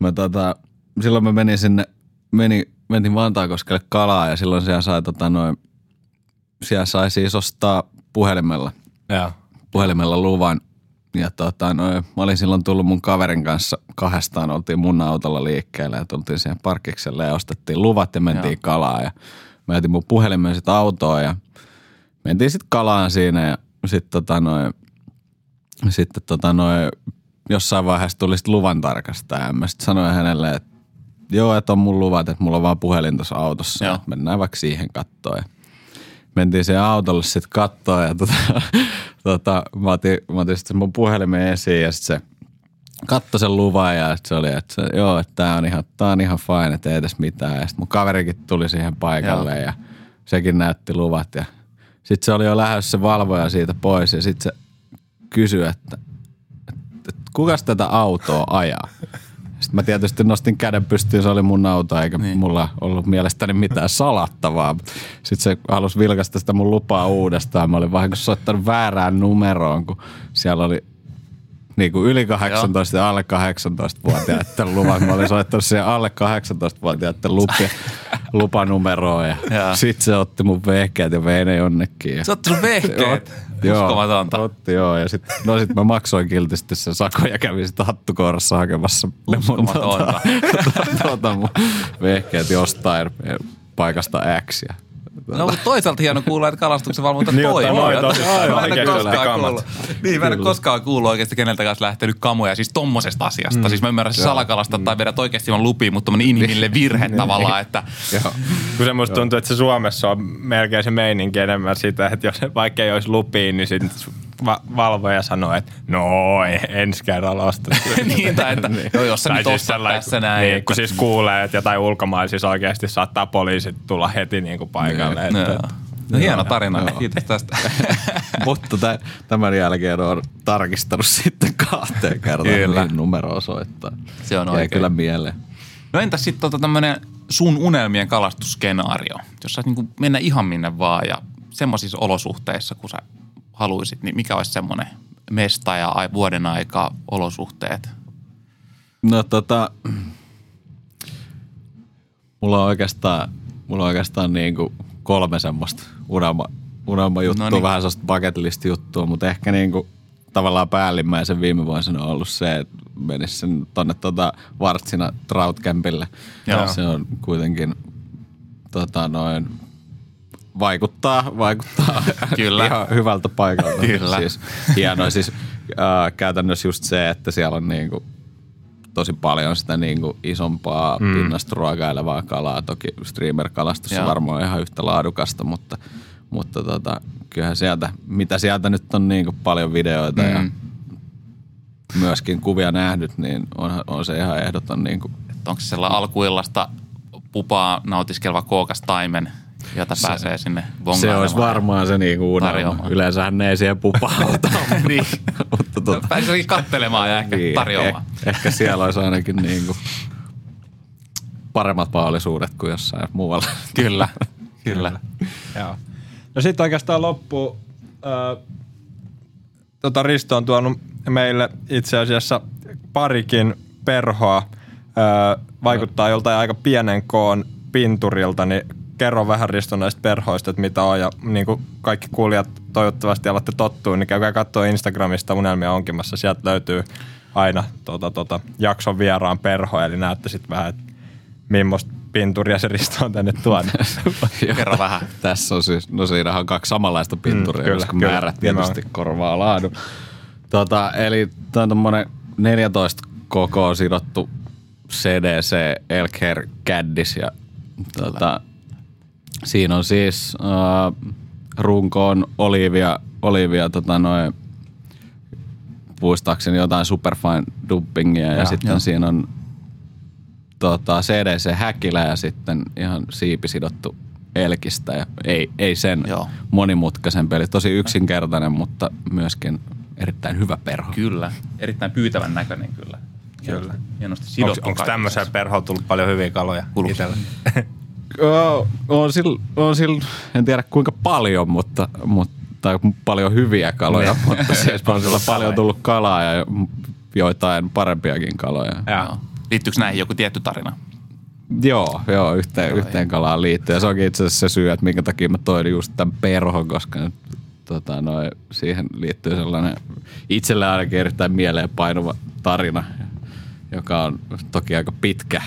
mä tota, silloin mä menin sinne, meni, menin Vantaakoskelle kalaa ja silloin siellä sai tota noin, siellä sai siis ostaa puhelimella, ja. puhelimella luvan. Ja tota, noin, mä olin silloin tullut mun kaverin kanssa kahdestaan, oltiin mun autolla liikkeelle ja tultiin siihen parkikselle ja ostettiin luvat ja mentiin Joo. kalaa. Ja mä jätin mun puhelimen sitten autoon ja mentiin sitten kalaan siinä ja sitten tota noin, sitten tota noin, jossain vaiheessa tuli luvan tarkastaja. Ja mä sitten sanoin hänelle, että joo, että on mun luvat, että mulla on vaan puhelin tuossa autossa. Joo. Mennään vaikka siihen kattoon. Mentiin siihen autolle sitten kattoon ja tota, tota, mä otin, mä otin sitten mun puhelimen esiin ja sitten se katsoi sen luvan ja se oli, että se, joo, että tää on ihan, tää on ihan fine, että ei edes mitään. Ja sitten mun kaverikin tuli siihen paikalle joo. ja sekin näytti luvat ja sitten se oli jo lähdössä se valvoja siitä pois ja sitten se kysyi, että kukas tätä autoa ajaa? Sitten mä tietysti nostin käden pystyyn, se oli mun auto, eikä niin. mulla ollut mielestäni mitään salattavaa. Sitten se halusi vilkaista sitä mun lupaa uudestaan. Mä olin vahingossa soittanut väärään numeroon, kun siellä oli niin kuin yli 18 Joo. ja alle 18-vuotiaiden luvat. Mä olin soittanut siihen alle 18-vuotiaiden lupia, lupanumeroa ja, ja. sit se otti mun vehkeet ja vei ne jonnekin. Ja se otti sun vehkeet? Uskomatonta. Otti joo ja sit, no sit mä maksoin kiltisti sen sakon ja kävin sitten hattukourassa hakemassa Uskomatonta. tuota, tuota mun vehkeet jostain paikasta X ja No mutta toisaalta hieno kuulla, että kalastuksen valvonta niin toimii. Noin, mä en koskaan kuullut. Niin, mä en koskaan kuullut oikeasti keneltäkään lähtenyt kamoja siis tommosesta asiasta. Mm. Siis mä ymmärrän, että salakalasta mm. tai vedät oikeasti vaan lupiin, mutta tämmöinen inhimillinen virhe niin. tavallaan, että... Kun se musta tuntuu, että se Suomessa on melkein se meininki enemmän sitä, että jos vaikka ei olisi lupiin, niin sitten va- valvoja sanoo, että no ensi kerralla ostat. niin, tai että niin. joo, jos sä nyt siis tässä näin. Niin, kun siis kuulee, että jotain ulkomailla oikeasti saattaa poliisit tulla heti niin kuin paikalle. Niin. Että, no. No hieno tarina, no. kiitos tästä. Mutta tämän jälkeen on tarkistanut sitten kahteen kertaan, kyllä. niin numero osoittaa. Se on oikein. kyllä mieleen. No entäs sitten tota tämmöinen sun unelmien kalastusskenaario, jos sä niin mennä ihan minne vaan ja semmoisissa olosuhteissa, kun sä haluaisit, niin mikä olisi semmoinen mesta ja vuoden aika olosuhteet? No tota, mulla on oikeastaan, mulla on oikeastaan niin kuin kolme semmoista unelma, unelma juttua, no niin. vähän sellaista bucket list juttua, mutta ehkä niin kuin tavallaan päällimmäisen viime vuosina on ollut se, että menisi sen tonne tota Vartsina Trout Campille. Se on kuitenkin tota noin vaikuttaa, vaikuttaa Kyllä. ihan hyvältä paikalta. Kyllä. Siis hienoa. Siis äh, käytännössä just se, että siellä on niinku tosi paljon sitä niinku isompaa mm. pinnasta ruokailevaa kalaa. Toki streamer-kalastus on varmaan ihan yhtä laadukasta, mutta, mutta tota, kyllähän sieltä, mitä sieltä nyt on niinku paljon videoita mm. ja myöskin kuvia nähnyt, niin on, on se ihan ehdoton. Niinku. Onko se sellainen alkuillasta pupaa nautiskeleva kookas taimen – jota se, pääsee sinne Se olisi varmaan se niinku unelma. Yleensähän ne ei siihen pupauta. niin. Mutta tuota, Pääsee kattelemaan ja ehkä niin, tarjoamaan. Eh, ehkä siellä olisi ainakin niinku paremmat mahdollisuudet kuin jossain muualla. Kyllä, kyllä. Joo. No sitten oikeastaan loppu. Äh, tota Risto on tuonut meille itse asiassa parikin perhoa. Äh, vaikuttaa joltain aika pienen koon pinturilta, niin kerro vähän Risto näistä perhoista, että mitä on. Ja niin kuin kaikki kuulijat toivottavasti alatte tottua, niin käykää katsoa Instagramista Unelmia onkimassa. Sieltä löytyy aina tota, tota, jakson vieraan perho, eli näette sitten vähän, että millaista pinturia se Risto on tänne tuonut. Kerro vähän. Tässä on siis, no siinähän on kaksi samanlaista pinturia, mm, kyllä, koska kyllä, määrät tietysti kyllä. korvaa laadun. Tota, eli tämä on tuommoinen 14 koko sidottu CDC Elker Caddis ja tota, Siinä on siis äh, runkoon olivia, olivia tota noin, muistaakseni jotain superfine dubbingia ja, ja sitten jo. siinä on tota, CDC-häkilä ja sitten ihan siipisidottu elkistä ja ei, ei sen Joo. monimutkaisen peli. Tosi yksinkertainen, mutta myöskin erittäin hyvä perho. Kyllä, erittäin pyytävän näköinen kyllä. Kyllä. Hienosti sidottu. Onko, onko tämmöiseen perhoon tullut paljon hyviä kaloja on sillä, on sillä, en tiedä kuinka paljon, mutta, mutta tai paljon hyviä kaloja, mutta siis on sillä paljon tullut kalaa ja joitain parempiakin kaloja. Ja. Liittyykö näihin joku tietty tarina? Joo, joo yhteen, joo, yhteen kalaan liittyy. Ja se onkin itse asiassa se syy, että minkä takia mä toin just tämän perhon, koska nyt, tota, noi, siihen liittyy sellainen itselle ainakin erittäin mieleen painuva tarina, joka on toki aika pitkä.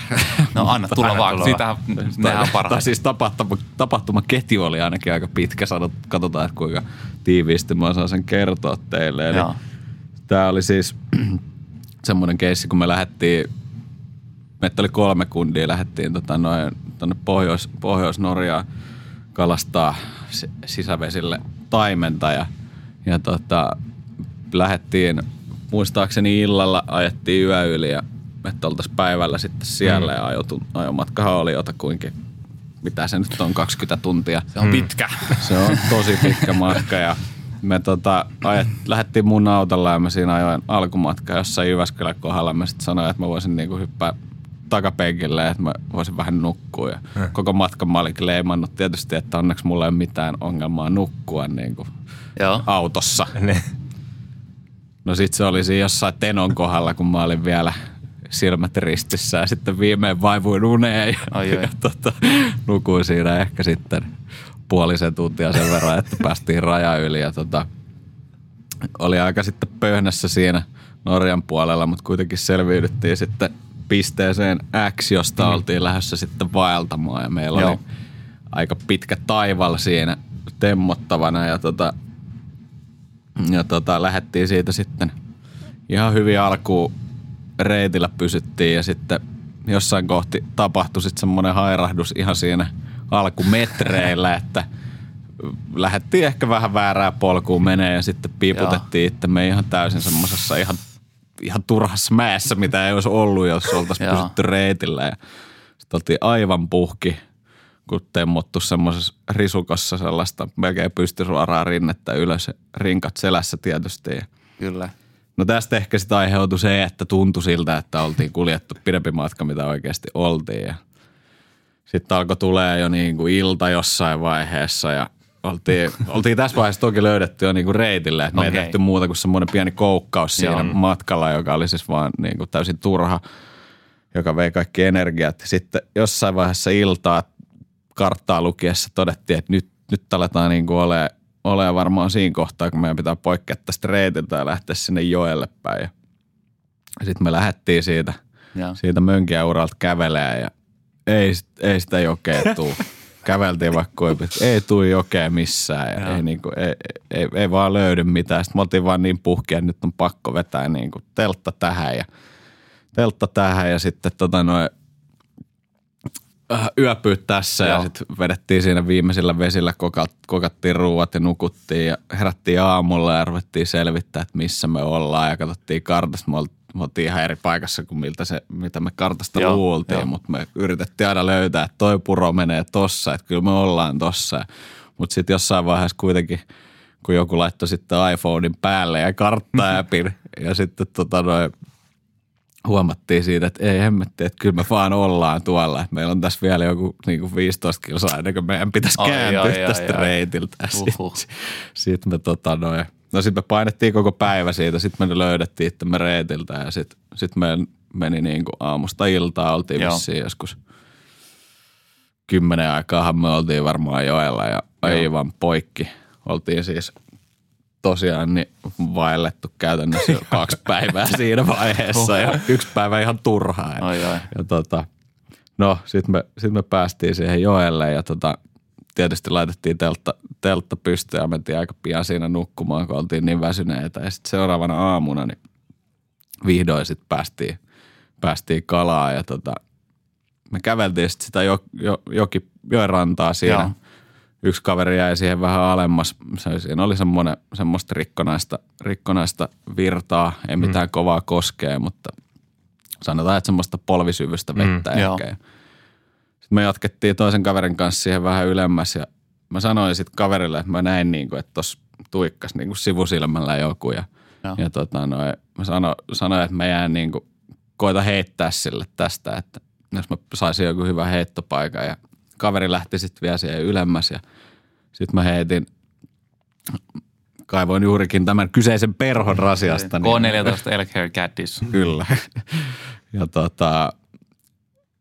No anna tulla vaan, siitä nehän on parhaita. siis tapahtuma, tapahtumaketju oli ainakin aika pitkä, sanot, katsotaan että kuinka tiiviisti mä osaan sen kertoa teille. Eli tämä oli siis semmoinen keissi, kun me lähdettiin, meitä oli kolme kundia, lähdettiin tota noin, tonne Pohjois, Pohjois-Norjaan kalastaa sisävesille taimenta ja, ja tota, lähdettiin muistaakseni illalla ajettiin yö yli ja että oltaisiin päivällä sitten siellä mm. ja ajotu, ajomatkahan oli jotakuinkin, mitä se nyt on, 20 tuntia. Se on mm. pitkä. Se on tosi pitkä matka ja me tota, ajet, lähdettiin mun autolla ja mä siinä ajoin alkumatka jossain Jyväskylän kohdalla. Mä sitten sanoin, että mä voisin niinku hyppää takapenkille, että mä voisin vähän nukkua. Ja hmm. Koko matkan mä olin leimannut tietysti, että onneksi mulla ei ole mitään ongelmaa nukkua niin kuin Joo. autossa. Ne. No sit se oli siinä jossain Tenon kohdalla, kun mä olin vielä silmät ristissä ja sitten viimein vaivuin uneen ja, ai, ja tota, nukuin siinä ehkä sitten puolisen tuntia sen verran, että päästiin raja yli ja tota, oli aika sitten pöhnässä siinä Norjan puolella, mutta kuitenkin selviydyttiin sitten pisteeseen X, josta mm. oltiin lähdössä sitten vaeltamaan ja meillä Joo. oli aika pitkä taival siinä temmottavana ja tota, ja tota, lähdettiin siitä sitten ihan hyvin alkuun reitillä pysyttiin ja sitten jossain kohti tapahtui sitten semmoinen hairahdus ihan siinä alkumetreillä, että lähdettiin ehkä vähän väärää polkuun menee ja sitten piiputettiin että me ihan täysin semmoisessa ihan, ihan turhassa mäessä, mitä ei olisi ollut, jos oltaisiin pysytty reitillä. Ja sitten oltiin aivan puhki, kun temmottu semmoisessa risukossa sellaista melkein pystysuoraa rinnettä ylös, rinkat selässä tietysti. Kyllä. No tästä ehkä sitten aiheutui se, että tuntui siltä, että oltiin kuljettu pidempi matka, mitä oikeasti oltiin. Ja sitten alkoi tulee jo niin kuin ilta jossain vaiheessa ja oltiin, oltiin tässä vaiheessa toki löydetty jo niin kuin reitille. Että okay. me ei tehty muuta kuin semmoinen pieni koukkaus siinä Joo. matkalla, joka oli siis vaan niin kuin täysin turha, joka vei kaikki energiat. Sitten jossain vaiheessa iltaa karttaa lukiessa todettiin, että nyt, nyt aletaan niin kuin olemaan ole varmaan siinä kohtaa, kun meidän pitää poikkea tästä reitiltä ja lähteä sinne joelle päin. Sitten me lähdettiin siitä, ja. siitä mönkiäuralta kävelee ja ei, ei sitä jokea tuu. Käveltiin vaikka kuinka, ei tuu jokea missään ja, ja. Ei, niinku, ei, ei, ei, vaan löydy mitään. Sitten me oltiin vaan niin puhkia, että nyt on pakko vetää niinku teltta tähän ja teltta tähän ja sitten tota noin yöpyä tässä Joo. ja sitten vedettiin siinä viimeisillä vesillä, kokat, kokattiin ruuat ja nukuttiin ja herättiin aamulla ja ruvettiin selvittää, että missä me ollaan ja katsottiin kartasta. Me oltiin ihan eri paikassa kuin miltä se, mitä me kartasta Joo, luultiin, mutta me yritettiin aina löytää, että toi puro menee tossa, että kyllä me ollaan tossa. Mutta sitten jossain vaiheessa kuitenkin, kun joku laittoi sitten iPhonein päälle ja kartta-appin ja sitten tota noin, huomattiin siitä, että ei hemmetti, että kyllä me vaan ollaan tuolla. Että meillä on tässä vielä joku niin kuin 15 kilsaa ennen kuin meidän pitäisi ai, kääntyä ai, tästä ai, reitiltä. Sitten sit me tota noin, no sitten me painettiin koko päivä siitä, sitten me löydettiin me reitiltä ja sitten sit me meni niin kuin aamusta iltaa, oltiin Joo. vissiin joskus kymmenen aikaahan me oltiin varmaan joella ja aivan poikki. Oltiin siis tosiaan niin vaellettu käytännössä kaksi päivää siinä vaiheessa ja yksi päivä ihan turhaa. Ja, ai, ai. ja tota, no sitten me, sit me päästiin siihen joelle ja tota, tietysti laitettiin teltta, teltta pystyyn ja mentiin aika pian siinä nukkumaan, kun oltiin niin väsyneitä. Ja sitten seuraavana aamuna niin vihdoin sitten päästiin, päästiin kalaa ja tota, me käveltiin sitten sitä jo, jo, joki, joen rantaa siinä. Joo yksi kaveri jäi siihen vähän alemmas. Se, siinä oli semmoinen, semmoista rikkonaista, rikkonaista virtaa, ei mm. mitään mm. kovaa koskea, mutta sanotaan, että semmoista polvisyvystä vettä mm, ehkä. Sitten me jatkettiin toisen kaverin kanssa siihen vähän ylemmäs ja mä sanoin sitten kaverille, että mä näin niin kuin, että tuossa tuikkas niin kuin sivusilmällä joku ja, ja tota noin, mä sano, sanoin, että mä jään niin kuin, koita heittää sille tästä, että jos mä saisin joku hyvä heittopaikan ja kaveri lähti sitten vielä siihen ylemmäs ja sitten mä heitin, kaivoin juurikin tämän kyseisen perhon rasiasta. K14 niin, Elk Hair Caddis. Kyllä. ja tota,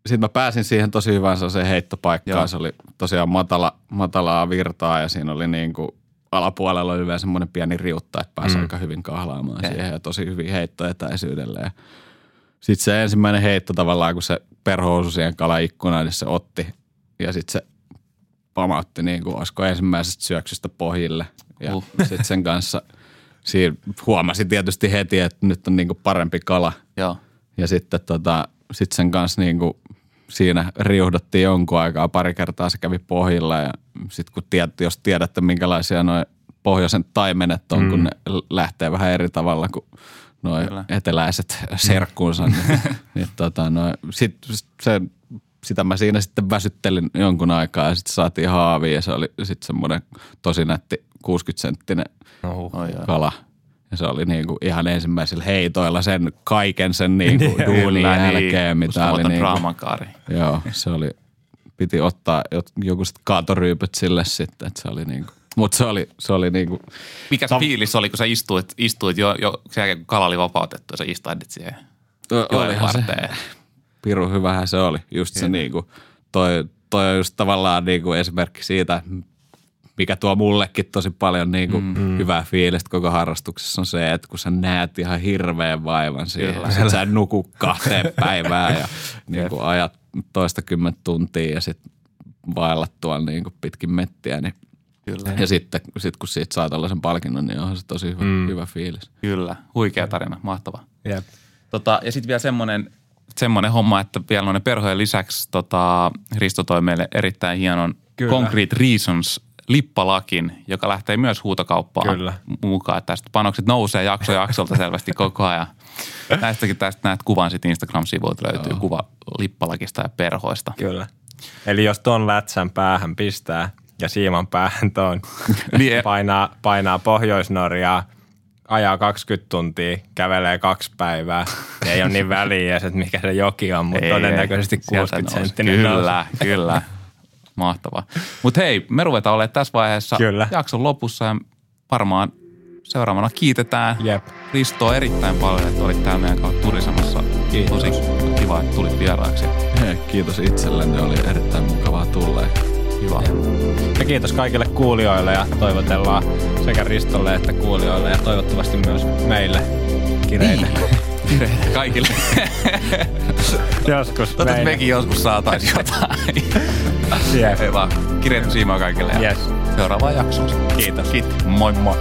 sitten mä pääsin siihen tosi hyvään se heittopaikkaan. Joo. Se oli tosiaan matala, matalaa virtaa ja siinä oli niin kuin alapuolella oli vielä semmoinen pieni riutta, että pääsi mm. aika hyvin kahlaamaan ja. siihen ja tosi hyvin heittoetäisyydelle. Sitten se ensimmäinen heitto tavallaan, kun se perho osui siihen kalaikkunaan, niin se otti ja sitten se pamautti niin kuin olisiko ensimmäisestä syöksystä pohjille. Ja uh. sitten sen kanssa siinä huomasi tietysti heti, että nyt on niin kuin parempi kala. Joo. Ja sitten tota, sit sen kanssa niin kuin siinä riuhdottiin jonkun aikaa, pari kertaa se kävi pohjilla ja sitten kun tiedät, jos tiedätte minkälaisia noin pohjoisen taimenet on, mm. kun ne lähtee vähän eri tavalla kuin noin eteläiset serkkuunsa, niin, niin tota, noin, sit se, sitä mä siinä sitten väsyttelin jonkun aikaa ja sitten saatiin haavi ja se oli sitten semmoinen tosi nätti 60 senttinen oh, kala – ja se oli niinku ihan ensimmäisillä heitoilla sen kaiken sen niinku niin, duunin jälkeen, niin, mitä oli. Niinku, draamakaari. Joo, se oli, piti ottaa joku sit kaatoryypyt sille sitten, että se oli niinku, mutta se oli, se oli niinku. Mikä se fiilis oli, kun sä istuit, istuit jo, jo sen jälkeen, kun kala oli vapautettu ja sä istuit siihen Olihan se, piru hyvähän se oli. Just se niinku, toi, toi on just tavallaan niinku esimerkki siitä, mikä tuo mullekin tosi paljon niin kuin mm. hyvää fiilistä koko harrastuksessa on se, että kun sä näet ihan hirveän vaivan siellä, sit sä nuku kahteen päivään ja niin kuin ajat toista kymmentä tuntia ja sitten vaellat tuolla niin kuin pitkin mettiä, niin Kyllä. Ja sitten sit kun siitä saa tällaisen palkinnon, niin onhan se tosi hyvä, mm. hyvä fiilis. Kyllä, huikea tarina, mahtava. Yep. Tota, ja sitten vielä semmoinen, semmoinen homma, että vielä noiden perhojen lisäksi tota, Risto toi meille erittäin hienon Kyllä. Concrete Reasons lippalakin, joka lähtee myös huutokauppaan Kyllä. mukaan. Tästä panokset nousee jakso jaksolta selvästi koko ajan. Näistäkin tästä näet kuvan sitten Instagram-sivuilta löytyy Joo. kuva lippalakista ja perhoista. Kyllä. Eli jos ton lätsän päähän pistää ja siiman päähän tuon, niin painaa, painaa Pohjois-Norjaa, ajaa 20 tuntia, kävelee kaksi päivää. Ei ole niin väliä, että mikä se joki on, mutta ei, todennäköisesti 60 senttinen Kyllä, kyllä. Mahtavaa. Mutta hei, me ruvetaan olemaan tässä vaiheessa Kyllä. jakson lopussa ja varmaan seuraavana kiitetään Jep. Ristoa erittäin paljon, että olit täällä meidän kautta turisemassa. Kiitos. Tosi kiva, että tulit vieraaksi. Hei, kiitos itsellenne, oli erittäin mukavaa tulla. Kiva. Ja kiitos kaikille kuulijoille ja toivotellaan sekä Ristolle että kuulijoille ja toivottavasti myös meille kireille. Niin. Kireitä kaikille. joskus. Toivottavasti mekin joskus saataisiin jotain. yeah. Hyvä. Kireitä siimaa kaikille. Yes. Seuraavaan jaksoon. Kiitos. Kiitos. Moi moi.